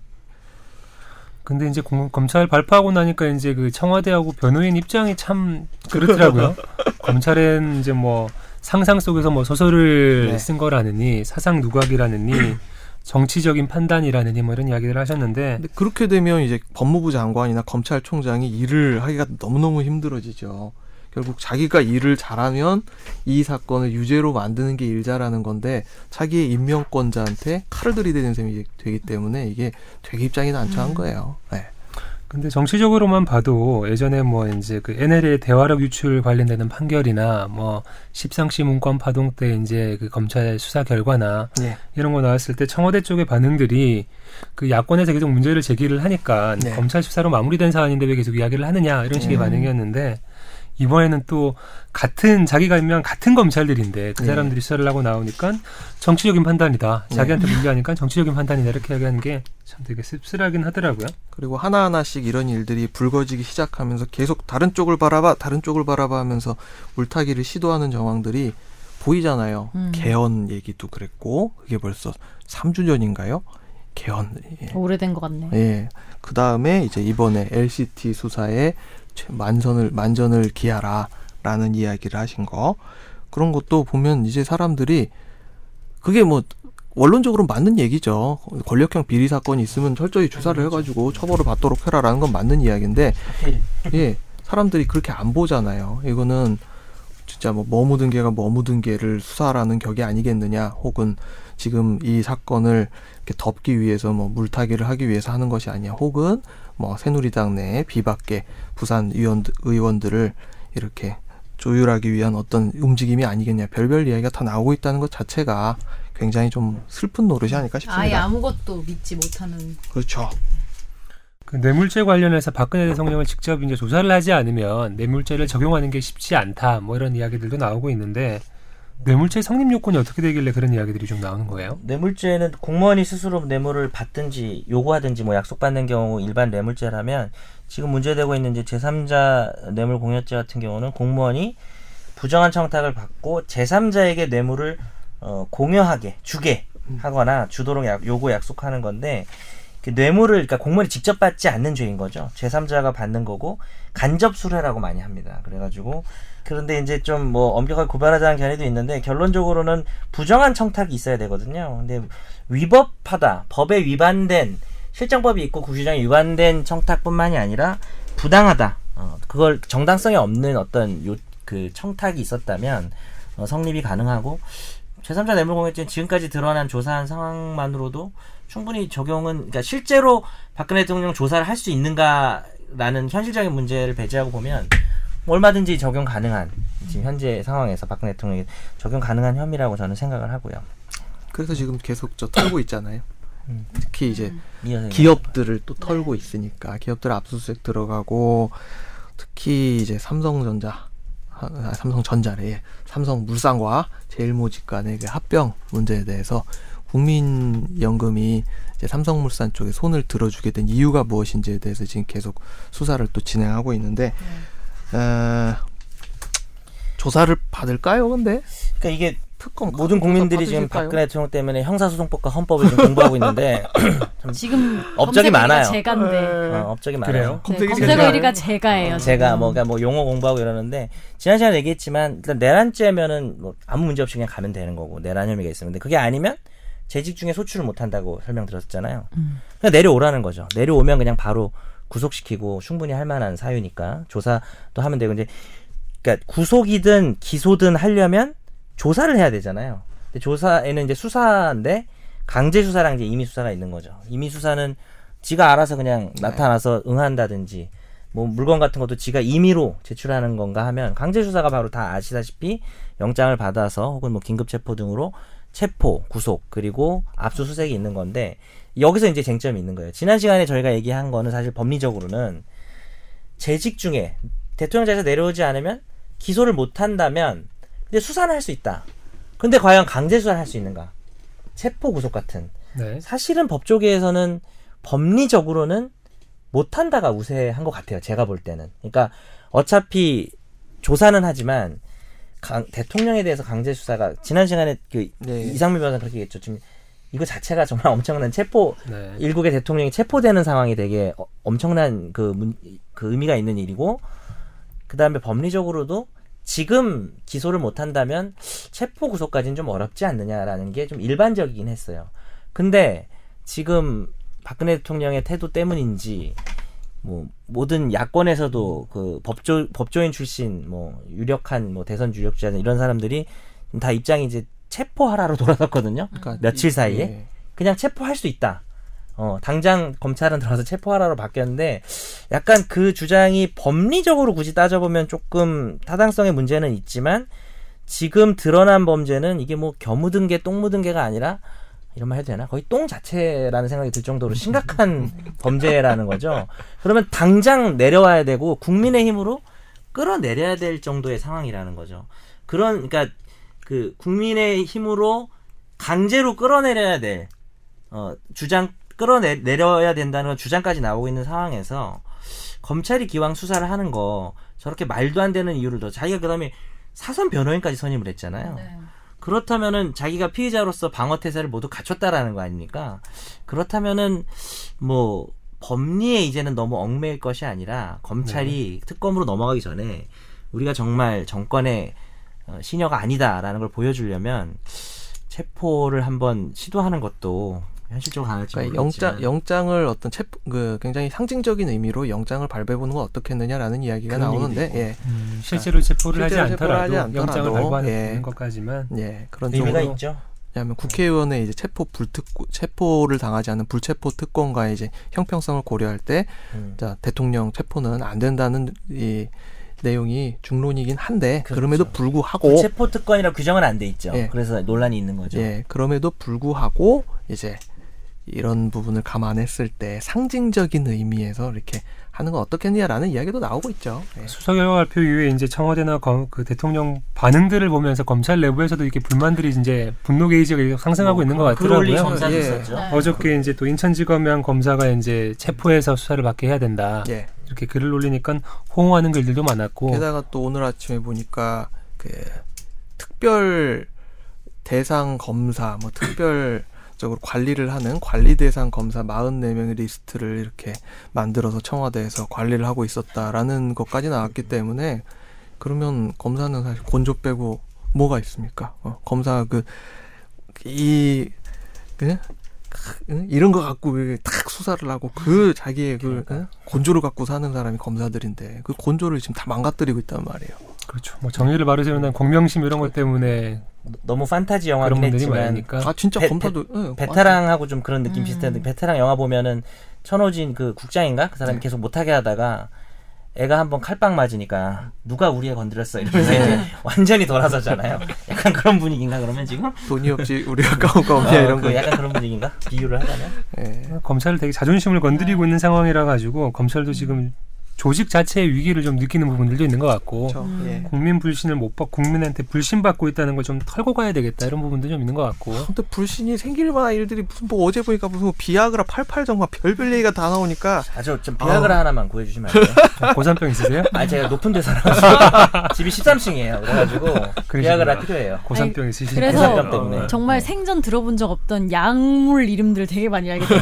근데 이제 공- 검찰 발표하고 나니까 이제 그 청와대하고 변호인 입장이 참 그렇더라고요. 검찰은 이제 뭐 상상 속에서 뭐 소설을 네. 쓴 거라느니 사상 누각이라느니 정치적인 판단이라느니 뭐 이런 이야기를 하셨는데 근데 그렇게 되면 이제 법무부 장관이나 검찰총장이 일을 하기가 너무너무 힘들어지죠. 결국 자기가 일을 잘하면 이 사건을 유죄로 만드는 게일 잘하는 건데 자기의 임명권자한테 칼을 들이대는 셈이 되기 때문에 이게 되게 입장이 난처한 거예요. 네. 근데 정치적으로만 봐도 예전에 뭐 이제 그 NL의 대화력 유출 관련되는 판결이나 뭐 십상시 문건 파동 때 이제 그 검찰 수사 결과나 네. 이런 거 나왔을 때 청와대 쪽의 반응들이 그 야권에서 계속 문제를 제기를 하니까 네. 검찰 수사로 마무리된 사안인데 왜 계속 이야기를 하느냐 이런 식의 음. 반응이었는데 이번에는 또 같은 자기가 임명한 같은 검찰들인데 그 네. 사람들이 수사를 하고 나오니까 정치적인 판단이다. 네. 자기한테 문제하니까 정치적인 판단이다 이렇게 이야기하는 게 참 되게 씁쓸하긴 하더라고요. 그리고 하나 하나씩 이런 일들이 불거지기 시작하면서 계속 다른 쪽을 바라봐, 다른 쪽을 바라봐 하면서 물타기를 시도하는 정황들이 보이잖아요. 음. 개헌 얘기도 그랬고, 그게 벌써 3주 전인가요? 개헌. 예. 오래된 것 같네. 예. 그 다음에 이제 이번에 LCT 수사에 최- 만선을, 만전을 기하라라는 이야기를 하신 거. 그런 것도 보면 이제 사람들이 그게 뭐 원론적으로 맞는 얘기죠. 권력형 비리 사건이 있으면 철저히 조사를 해가지고 처벌을 받도록 해라라는 건 맞는 이야기인데, 예, 사람들이 그렇게 안 보잖아요. 이거는 진짜 뭐, 뭐 묻은 개가 뭐 묻은 개를 수사라는 격이 아니겠느냐, 혹은 지금 이 사건을 이렇게 덮기 위해서 뭐 물타기를 하기 위해서 하는 것이 아니야, 혹은 뭐 새누리당 내 비박계 부산 의원, 의원들을 이렇게 조율하기 위한 어떤 움직임이 아니겠냐, 별별 이야기가 다 나오고 있다는 것 자체가 굉장히 좀 슬픈 노릇이 아닐까 싶습니다. 아예 아무것도 믿지 못하는. 그렇죠. 그 뇌물죄 관련해서 박근혜 대통령을 직접 이제 조사를 하지 않으면 뇌물죄를 적용하는 게 쉽지 않다. 뭐 이런 이야기들도 나오고 있는데 뇌물죄 성립 요건이 어떻게 되길래 그런 이야기들이 좀 나오는 거예요? 뇌물죄는 공무원이 스스로 뇌물을 받든지 요구하든지 뭐 약속받는 경우 일반 뇌물죄라면 지금 문제되고 있는 이제 제3자 뇌물 공여죄 같은 경우는 공무원이 부정한 청탁을 받고 제3자에게 뇌물을 어, 공여하게 주게 하거나 주도록 약- 요구 약속하는 건데 그 뇌물을 그러니까 공무원이 직접 받지 않는 죄인 거죠. 제3자가 받는 거고 간접 수뢰라고 많이 합니다. 그래가지고 그런데 이제 좀 뭐 엄격하게 구별하자는 견해도 있는데 결론적으로는 부정한 청탁이 있어야 되거든요. 근데 위법하다, 법에 위반된 실정법이 있고 구규정에 위반된 청탁뿐만이 아니라 부당하다. 어, 그걸 정당성이 없는 어떤 요, 그 청탁이 있었다면 어, 성립이 가능하고 제3자 뇌물공여죄는 지금까지 드러난 조사한 상황만으로도 충분히 적용은 그러니까 실제로 박근혜 대통령 조사를 할 수 있는가라는 현실적인 문제를 배제하고 보면 뭐 얼마든지 적용 가능한 지금 현재 상황에서 박근혜 대통령이 적용 가능한 혐의라고 저는 생각을 하고요. 그래서 지금 계속 저 털고 있잖아요. 음. 특히 이제 이어서 기업들을 또 털고 있으니까 기업들 압수수색 들어가고 특히 이제 삼성전자 아, 삼성전자래 예. 삼성 물산과 제일모직 간의 그 합병 문제에 대해서 국민연금이 이제 삼성물산 쪽에 손을 들어주게 된 이유가 무엇인지에 대해서 지금 계속 수사를 또 진행하고 있는데 어, 조사를 받을까요? 근데 그러니까 이게 특검 모든 국민들이 지금 받으실까요? 박근혜 대통령 때문에 형사소송법과 헌법을 지금 공부하고 있는데 지금 업적이 검색 1위가 많아요. 제가인데. 어, 업적이 많아요. 네, 검색이 검색 제가- 1위가 제가예요. 제가 지금. 뭐, 그러니까 뭐 용어 공부하고 이러는데 지난 시간에 얘기했지만 일단 내란죄면은 뭐 아무 문제 없이 그냥 가면 되는 거고 내란 혐의가 있으면 근데 그게 아니면 재직 중에 소출을 못 한다고 설명드렸잖아요. 그냥 내려오라는 거죠. 내려오면 그냥 바로 구속시키고 충분히 할 만한 사유니까 조사도 하면 되고 이제 그러니까 구속이든 기소든 하려면 조사를 해야 되잖아요. 근데 조사에는 이제 수사인데 강제 수사랑 이제 임의 수사가 있는 거죠. 임의 수사는 지가 알아서 그냥 나타나서 응한다든지 뭐 물건 같은 것도 지가 임의로 제출하는 건가 하면 강제 수사가 바로 다 아시다시피 영장을 받아서 혹은 뭐 긴급 체포 등으로 체포, 구속 그리고 압수수색이 있는 건데 여기서 이제 쟁점이 있는 거예요. 지난 시간에 저희가 얘기한 거는 사실 법리적으로는 재직 중에 대통령자에서 내려오지 않으면 기소를 못 한다면 근데 수사는 할 수 있다. 근데 과연 강제 수사를 할 수 있는가? 체포 구속 같은 네. 사실은 법조계에서는 법리적으로는 못 한다가 우세한 것 같아요. 제가 볼 때는. 그러니까 어차피 조사는 하지만 강- 대통령에 대해서 강제 수사가 지난 시간에 그 네. 이상민 변호사 그렇게 얘기했죠. 지금 이거 자체가 정말 엄청난 체포 네. 일국의 대통령이 체포되는 상황이 되게 어- 엄청난 그, 문, 그 의미가 있는 일이고 그 다음에 법리적으로도 지금 기소를 못한다면 체포 구속까지는 좀 어렵지 않느냐라는 게 좀 일반적이긴 했어요. 근데 지금 박근혜 대통령의 태도 때문인지 뭐 모든 야권에서도 그 법조 법조인 출신 뭐 유력한 뭐 대선 유력자 이런 사람들이 다 입장이 이제 체포하라로 돌아섰거든요. 그러니까 며칠 이- 사이에 예. 그냥 체포할 수 있다. 어, 당장 검찰은 들어서 체포하라로 바뀌었는데 약간 그 주장이 법리적으로 굳이 따져보면 조금 타당성의 문제는 있지만 지금 드러난 범죄는 이게 뭐 겨묻은 게 똥 묻은 게가 아니라 이런 말 해도 되나? 거의 똥 자체라는 생각이 들 정도로 심각한 범죄라는 거죠. 그러면 당장 내려와야 되고 국민의 힘으로 끌어내려야 될 정도의 상황이라는 거죠. 그런 그러니까 그 국민의 힘으로 강제로 끌어내려야 될 어, 주장 끌어내려야 된다는 건 주장까지 나오고 있는 상황에서 검찰이 기왕 수사를 하는 거 저렇게 말도 안 되는 이유를 더 자기가 그다음에 사선 변호인까지 선임을 했잖아요. 네. 그렇다면은 자기가 피의자로서 방어 태세를 모두 갖췄다라는 거 아닙니까? 그렇다면은 뭐 법리에 이제는 너무 얽매일 것이 아니라 검찰이 특검으로 넘어가기 전에 우리가 정말 정권의 어, 시녀가 아니다라는 걸 보여주려면 체포를 한번 시도하는 것도 현실적으로 가능할지 그러니까 모르겠지만 영장 영장을 어떤 체포 그 굉장히 상징적인 의미로 영장을 발부해보는 건 어떻겠느냐라는 이야기가 나오는데 예, 음, 실제로 체포를 하지 실제로 체포를 않더라도, 하지 않더라도, 영장을 발부하는 예. 것까지만 예 그런 의미가 있죠. 왜냐하면 국회의원의 이제 체포 불특 체포를 당하지 않은 불체포 특권과의 이제 형평성을 고려할 때 음. 자, 대통령 체포는 안 된다는 이 내용이 중론이긴 한데 그렇죠. 그럼에도 불구하고 체포 특권이라 규정은 안 돼 있죠. 예. 그래서 논란이 있는 거죠. 예 그럼에도 불구하고 이제 이런 부분을 감안했을 때 상징적인 의미에서 이렇게 하는 건 어떻겠냐라는 이야기도 나오고 있죠. 예. 수사 결과 발표 이후에 이제 청와대나 검- 그 대통령 반응들을 보면서 검찰 내부에서도 이렇게 불만들이 이제 분노 게이지가 계속 상승하고 있는 것 같더라고요. 예. 네. 어저께 이제 또 인천지검장 검사가 이제 체포해서 수사를 받게 해야 된다. 예. 이렇게 글을 올리니까 호응하는 글들도 많았고. 게다가 또 오늘 아침에 보니까 그 특별 대상 검사 뭐 특별 적으로 관리를 하는 관리 대상 검사 44명의 리스트를 이렇게 만들어서 청와대에서 관리를 하고 있었다라는 것까지 나왔기 때문에 그러면 검사는 사실 곤조 빼고 뭐가 있습니까? 어, 검사 그 이 그, 그, 이런 거 갖고 탁 수사를 하고 그 자기의 그그 곤조를 갖고 사는 사람이 검사들인데 그 곤조를 지금 다 망가뜨리고 있단 말이에요. 그렇죠. 뭐 정의를 세우는 공명심 이런 것 때문에 너무 판타지 영화긴 분들이 했지만 많으니까. 아 진짜 베- 검사도 예, 베테랑하고 좀 그런 느낌 음. 비슷한데 베테랑 영화 보면은 천호진 그 국장인가 그 사람이 네. 계속 못하게 하다가 애가 한번 칼빵 맞으니까 누가 우리 애 건드렸어 이러면서 이제 완전히 돌아서잖아요. 약간 그런 분위기인가 그러면 지금 돈이 없지 우리가 까먹까 없냐 어, 이런 그 거. 약간 그런 분위기인가 비유를 하자면 예. 검찰을 되게 자존심을 건드리고 있는 상황이라 가지고 검찰도 지금 조직 자체의 위기를 좀 느끼는 부분들도 있는 것 같고 그렇죠. 예. 국민 불신을 못 받, 국민한테 불신 받고 있다는 걸 좀 털고 가야 되겠다 이런 부분도 좀 있는 것 같고 근데 불신이 생길 만한 일들이 무슨 뭐 어제 보니까 무슨 뭐 비아그라 88정 막 별별 얘기가 다 나오니까 아저 좀 비아그라 하나만 구해주시면 안 돼요? 고산병 있으세요? 아 제가 높은 데 살아가지고 집이 13층이에요. 그래가지고. 비아그라 필요해요. 고산병 있으시니까 그래서 고산병 때문에. 정말 생전 들어본 적 없던 약물 이름들 되게 많이 알게 되고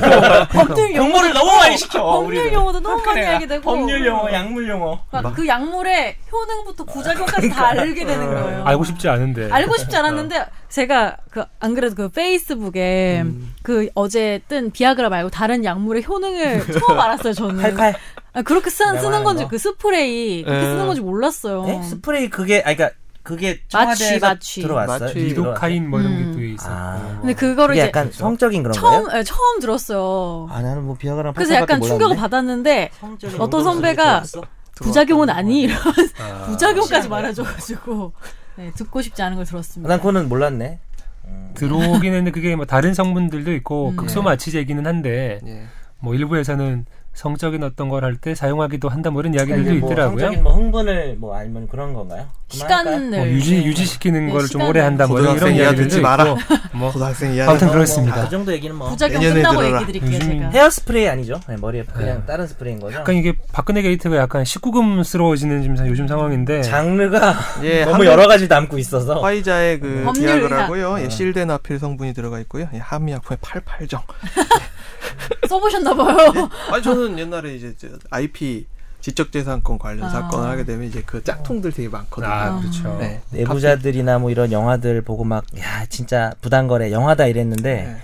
법률 용어 공부를 너무 많이 시켜. 법률. 용어도 너무 많이 알게 되고 법률 용어, 약물 용어. 그러니까 그 약물의 효능부터 부작용까지 다 알게 되는 거예요. 알고 싶지 않은데 알고 싶지 않았는데 제가 그 안 그래도 그 페이스북에 그 어제 뜬 비아그라 말고 다른 약물의 효능을 처음 알았어요 저는. 팔팔. 아, 그렇게 쓰, 쓰는 건지 거? 그 스프레이 그렇게 예. 쓰는 건지 몰랐어요. 네? 스프레이 그게 아 그러니까 그게 마취, 청와대에서 마취. 들어왔어요. 마취. 리도카인 뭐 이런 음. 게또 있었고 아. 근데 그거를 이제 약간 성적인 그런 처음 거예요? 예, 처음 들었어요. 아 나는 뭐 비아그라 그래서 약간 충격을 받았는데 어떤 선배가? 부작용은 아니 이러면서 아. 부작용까지 말해줘가지고 네, 듣고 싶지 않은 걸 들었습니다. 난 그거는 몰랐네. 들어오긴 했는데 그게 뭐 다른 성분들도 있고 음. 극소 마취제기는 한데 예. 뭐 일부에서는 성적인 어떤 걸 할 때 사용하기도 한다 뭐 이런 이야기들도 뭐 있더라고요. 성적인 뭐 흥분을 뭐 아니면 그런 건가요? 시간을 뭐 유지 네. 유지시키는 네, 거를 좀 시간을. 오래 한다 뭐 이런, 이야기들도 듣지 마라. 있고 뭐 고등학생 이하 아무튼 뭐, 그렇습니다. 뭐, 그 정도 얘기는 뭐 부작용 끝나고 들어라. 얘기 드릴게요 제가. 헤어 스프레이 아니죠? 네, 머리에 그냥 네. 다른 스프레이인 거죠. 약간 이게 박근혜 게이트가 약간 19금스러워지는 지금 요즘 상황인데 장르가 예, 너무 한 여러 가지 담고 있어서 화이자의 그 비아그라고요. 의학. 예, 실데나필 성분이 들어가 있고요. 예, 한미약품의 88정. 써보셨나봐요. 아니 저는 옛날에 이제 저 IP 지적재산권 관련 아. 사건을 하게 되면 이제 그 짝퉁들 되게 많거든요. 아 그렇죠. 네. 내부자들이나 뭐 이런 영화들 보고 막 야 진짜 부당거래 영화다 이랬는데 네.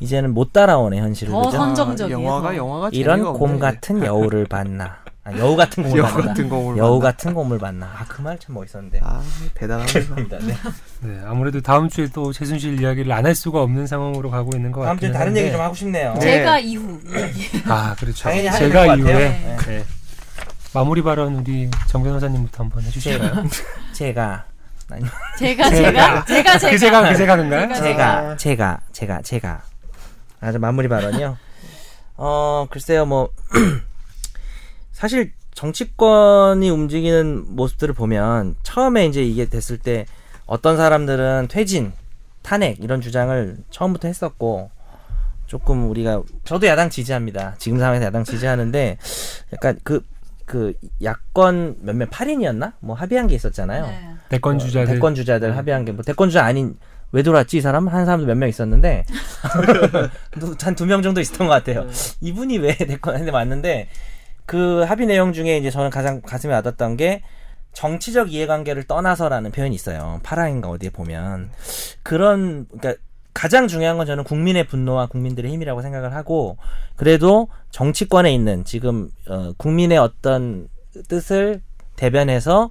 이제는 못 따라오네 현실을 더 그죠? 선- 선정적이에요, 영화가 더. 영화가 이런 곰. 같은 여우를 봤나 아, 여우 같은 곰을 여우 봤나 같은 곰을 여우 봤나. 같은 곰을 봤나 아 그 말 참 멋있었는데 아 대단합니다. 네. 네, 아무래도 다음 주에 또 최순실 이야기를 안 할 수가 없는 상황으로 가고 있는 것 다음 같긴 주에 다른 한데. 얘기 좀 하고 싶네요 네. 제가 이후 아 그렇죠. 제가 이후에 같아요. 네. 마무리 발언 우리 정 변호사님부터 한번 해주실까요? 제가 아니 제가 제가 제가 제가 그 제가 그 제가인가요? 제가. 제가 제가 제가 제가 아주 마무리 발언이요. 어 글쎄요 뭐 사실 정치권이 움직이는 모습들을 보면 처음에 이제 이게 됐을 때 어떤 사람들은 퇴진, 탄핵 이런 주장을 처음부터 했었고 조금 우리가 저도 야당 지지합니다. 지금 상황에서 야당 지지하는데 약간 그그 야권 몇몇 8인이었나? 뭐 합의한 게 있었잖아요. 네. 대권 주자들 대권 주자들 합의한 게 뭐 대권 주자 아닌 왜 들어왔지 이 사람 한 사람도 몇 명 있었는데 한 두 명 정도 있었던 것 같아요. 이분이 왜 대권 했는데 왔는데 그 합의 내용 중에 이제 저는 가장 가슴에 와닿았던 게 정치적 이해관계를 떠나서라는 표현이 있어요. 파라인가 어디에 보면 그런 그러니까 가장 중요한 건 저는 국민의 분노와 국민들의 힘이라고 생각을 하고 그래도 정치권에 있는 지금 어, 국민의 어떤 뜻을 대변해서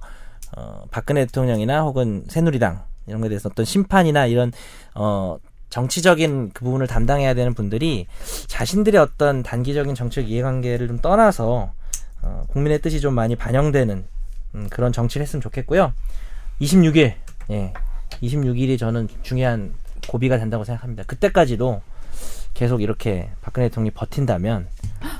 어, 박근혜 대통령이나 혹은 새누리당 이런 거에 대해서 어떤 심판이나 이런 어 정치적인 그 부분을 담당해야 되는 분들이 자신들의 어떤 단기적인 정치적 이해관계를 좀 떠나서 어, 국민의 뜻이 좀 많이 반영되는 음, 그런 정치를 했으면 좋겠고요. 26일, 예, 26일이 저는 중요한 고비가 된다고 생각합니다. 그때까지도 계속 이렇게 박근혜 대통령이 버틴다면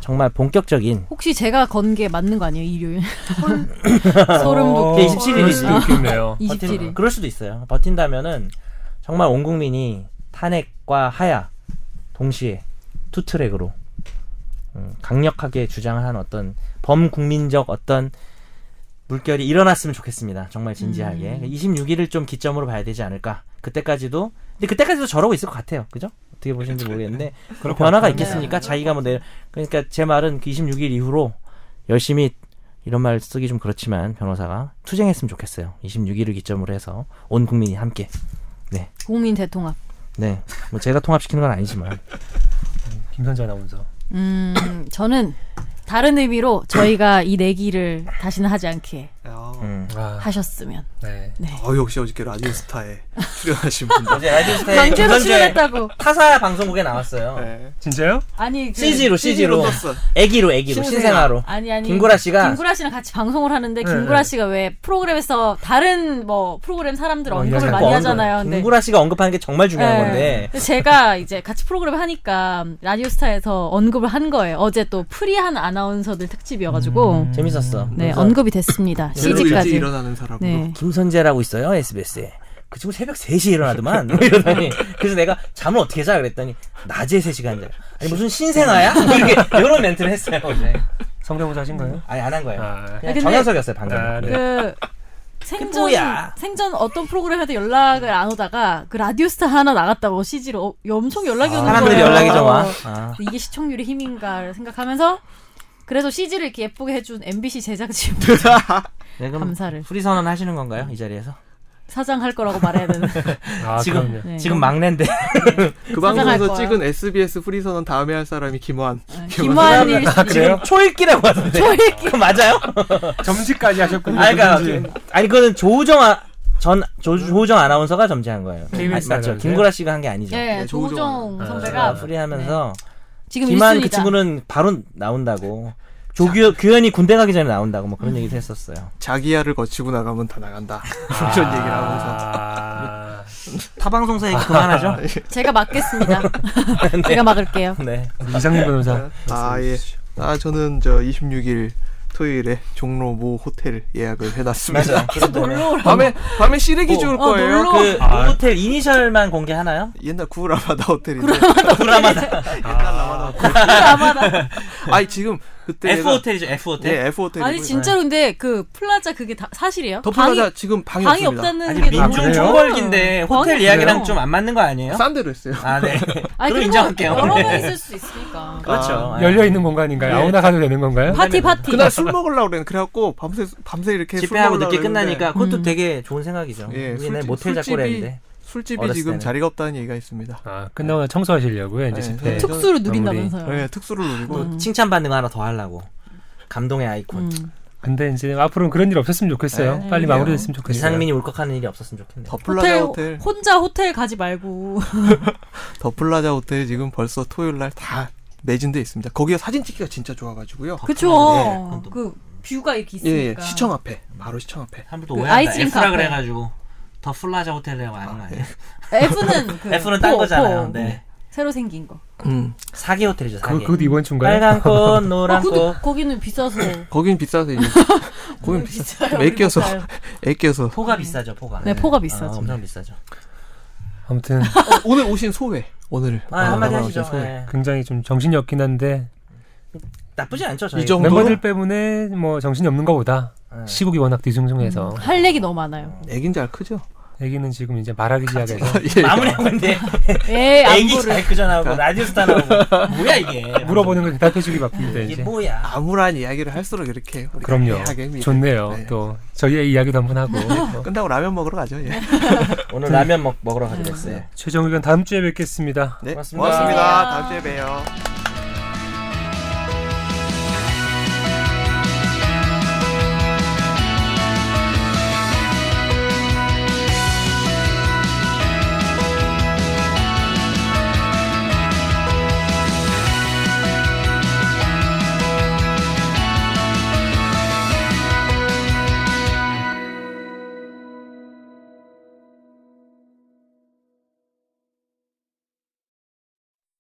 정말 본격적인 혹시 제가 건 게 맞는 거 아니에요 일요일? 소름 돋고. 네, 27일 그럴 이지. 수도 있겠네요. 27일. 버틴, 그럴 수도 있어요. 버틴다면은 정말 온 국민이 탄핵과 하야 동시에 two track으로 음, 강력하게 주장을 한 어떤 범국민적 어떤 물결이 일어났으면 좋겠습니다. 정말 진지하게. 음. 26일을 좀 기점으로 봐야 되지 않을까. 그때까지도 근데 그때까지도 저러고 있을 것 같아요. 그죠? 어떻게 보시는지 모르겠는데 것 변화가. 있겠습니까? 자기가 뭐 내, 그러니까 제 말은 그 26일 이후로 열심히 이런 말 쓰기 좀 그렇지만 변호사가 투쟁했으면 좋겠어요. 26일을 기점으로 해서 온 국민이 함께. 국민 대통합. 네. 뭐 제가 통합시키는 건 아니지만. 김선재 아나운서. 음, 저는 다른 의미로 저희가 이 내기를 다시는 하지 않게 음. 아, 하셨으면. 네. 어, 역시 어저께 라디오스타에 출연하신 분들. 어제 라디오 스타일 강제로 출연했다고. 타사 방송국에 나왔어요. 네. 진짜요? 아니 그 CG로 CG로. 애기로 애기로 신생아. 신생아로. 아니 아니 김구라 씨가 김구라 씨랑 같이 방송을 하는데 네, 김구라 네. 씨가 왜 프로그램에서 다른 뭐 프로그램 사람들 어, 언급을 많이 언급- 하잖아요. 근데 김구라 씨가 언급하는 게 정말 중요한 네. 건데. 제가 이제 같이 프로그램 하니까 라디오스타에서 언급을 한 거예요. 어제 또 프리한 아나운서들 특집이어가지고 음. 재밌었어. 네 그래서 언급이 됐습니다. CG까지. 일어나는 사람으로. 네. 김선재라고 있어요 SBS에. 그 친구 새벽 3시에 일어나더만 뭐 이러더니 그래서 내가 잠을 어떻게 자 그랬더니 낮에 3시간 자. 아니 무슨 신생아야? 뭐 이렇게 이런 멘트를 했어요 어제. 성대모사 하신 거예요? 아니 안 한 거예요. 아, 아, 그냥 정현석이었어요 방금. 아, 네. 그 생전 뭐야? 생전 어떤 프로그램에도 연락을 안 오다가 그 라디오스타 하나 나갔다고 CG로 어, 엄청 연락이 오는 사람들이 거예요. 연락이 좀 와. 아. 이게 시청률의 힘인가 생각하면서 그래서 CG를 이렇게 예쁘게 해준 MBC 제작진 네, 그 럼 감사를. 프리 선언 하시는 건가요 이 자리에서? 사장 할 거라고 말해야 되는. 아, 지금. 네. 지금 막내인데 그 사장할 방송에서. 찍은 SBS 프리선언 다음에 할 사람이 김환. 김환일 아, 그래요? 초읽기라고 하던데. 초읽기. 그거 맞아요? 점지까지 하셨군요. 아니 그러니까 점지. 아니 그거는 조우정 아, 전 조, 조우정 아나운서가 점지한 거예요. 아니, 맞죠? 김구라 씨가 한 게 아니죠. 네, 네, 조우정 조우정. 아, 선배가 프리하면서 지금 김한 그. 친구는 바로 나온다고. 조규 규현이 군대 가기 전에 나온다고 뭐 그런 얘기도 했었어요. 자기야를 거치고 나가면 다 나간다. 이런 얘기를 하면서. 아, 타 방송사 얘기 그만하죠. 제가 맡겠습니다. 제가 막을게요. 네. 이상민 변호사. 아, 예. 아, 저는 저 26일 토요일에 종로 모 호텔 예약을 해놨습니다. 놀러. 밤에, 밤에 쓰레기 주울 어, 거예요. 놀러 그 아. 호텔 이니셜만 공개하나요? 옛날 구 라마다 호텔인데. 구 라마다. 아, 라마다. 아니, 지금 그때. F 호텔이죠. F 호텔. 네, F 호텔. 아니 진짜로 근데 그 플라자 그게 다 사실이에요? 더플라자 방이, 지금 방이, 방이 없습니다. 없다는 아니 게 민중? 총궐기인데 호텔 예약이랑 없어요. 좀안 맞는 거 아니에요? 싼 데로 했어요. 아 네. 아니 그럼 인정할게요. 여러 네. 명 있을 수 있으니까. 그렇죠. 열려 있는 공간인가요? 네. 아무나 가도 되는 건가요? 파티 파티. 그날 술 먹으려고 그랬는데 그래갖고 밤새 밤새 이렇게 술 집회하고 늦게 끝나니까 그것도 음. 되게 좋은 생각이죠. 예, 모텔 잡고 그랬는데. 술집이 지금 때는. 자리가 없다는 얘기가 있습니다. 아, 끝나고 나 청소하시려고요, 이제 네, 집회. 네. 특수를 누린다면서요. 네, 특수를 누리고 음. 칭찬받는 거 하나 더 하려고. 감동의 아이콘. 음. 근데 이제 앞으로는 그런 일 없었으면 좋겠어요. 네, 빨리. 마무리됐으면 좋겠어요. 이상민이 울컥하는 일이 없었으면 좋겠네요. 더플라자 호텔, 호텔, 혼자 호텔 가지 말고 더플라자 호텔 지금 벌써 토요일 날 다 매진돼 있습니다. 거기가 사진 찍기가 진짜 좋아가지고요. 그쵸 네, 또- 그 뷰가 이렇게 예, 있으니까 예, 시청 앞에 바로 시청 앞에. 사람들도 그 오해한다. F라 앞에. 그래가지고 더 플라자 호텔이라고 하는 거 아니에요? F는 그 F는 딴 포, 거잖아요. 포. 네. 새로 생긴 거 음, 사기 호텔이죠. 그, 사기. 그것도 이번 주인가요? 빨간 꽃, 어, 노란 근데 꽃. 거기는 비싸서 거긴 비싸서 이제 거긴 비싸. 비싸요. 애껴서 비싸요. 애껴서 포가 비싸죠. 포가. 네, 포가 비싸죠. 아, 엄청 비싸죠. 아무튼 어, 오늘 오신 소회 오늘 아, 한마디 나만 하시죠. 네. 굉장히 좀 정신이 없긴 한데 나쁘지 않죠. 저희. 이 정도? 멤버들 때문에 뭐 정신이 없는 것보다 네. 시국이 워낙 뒤숭숭해서 음, 할 얘기 너무 많아요. 애긴 잘 크죠? 애기는 지금 이제 말하기 시작해서 예. 마무리하고 있는데 에 애기 잘 크잖아고 라디오스타 나오고 뭐야 이게 물어보는 거 대답해 주기 바쁩니다 이게 이제. 뭐야 암울한 이야기를 할수록 이렇게 그럼요. 좋네요. 네. 또 저희의 이야기도 한번 하고 또 끝나고 라면 먹으러 가죠. 예. 오늘 라면 먹, 먹으러 가기로 했어요 최종 의견 다음 주에 뵙겠습니다. 네, 고맙습니다. 고맙습니다. 다음 주에 봬요.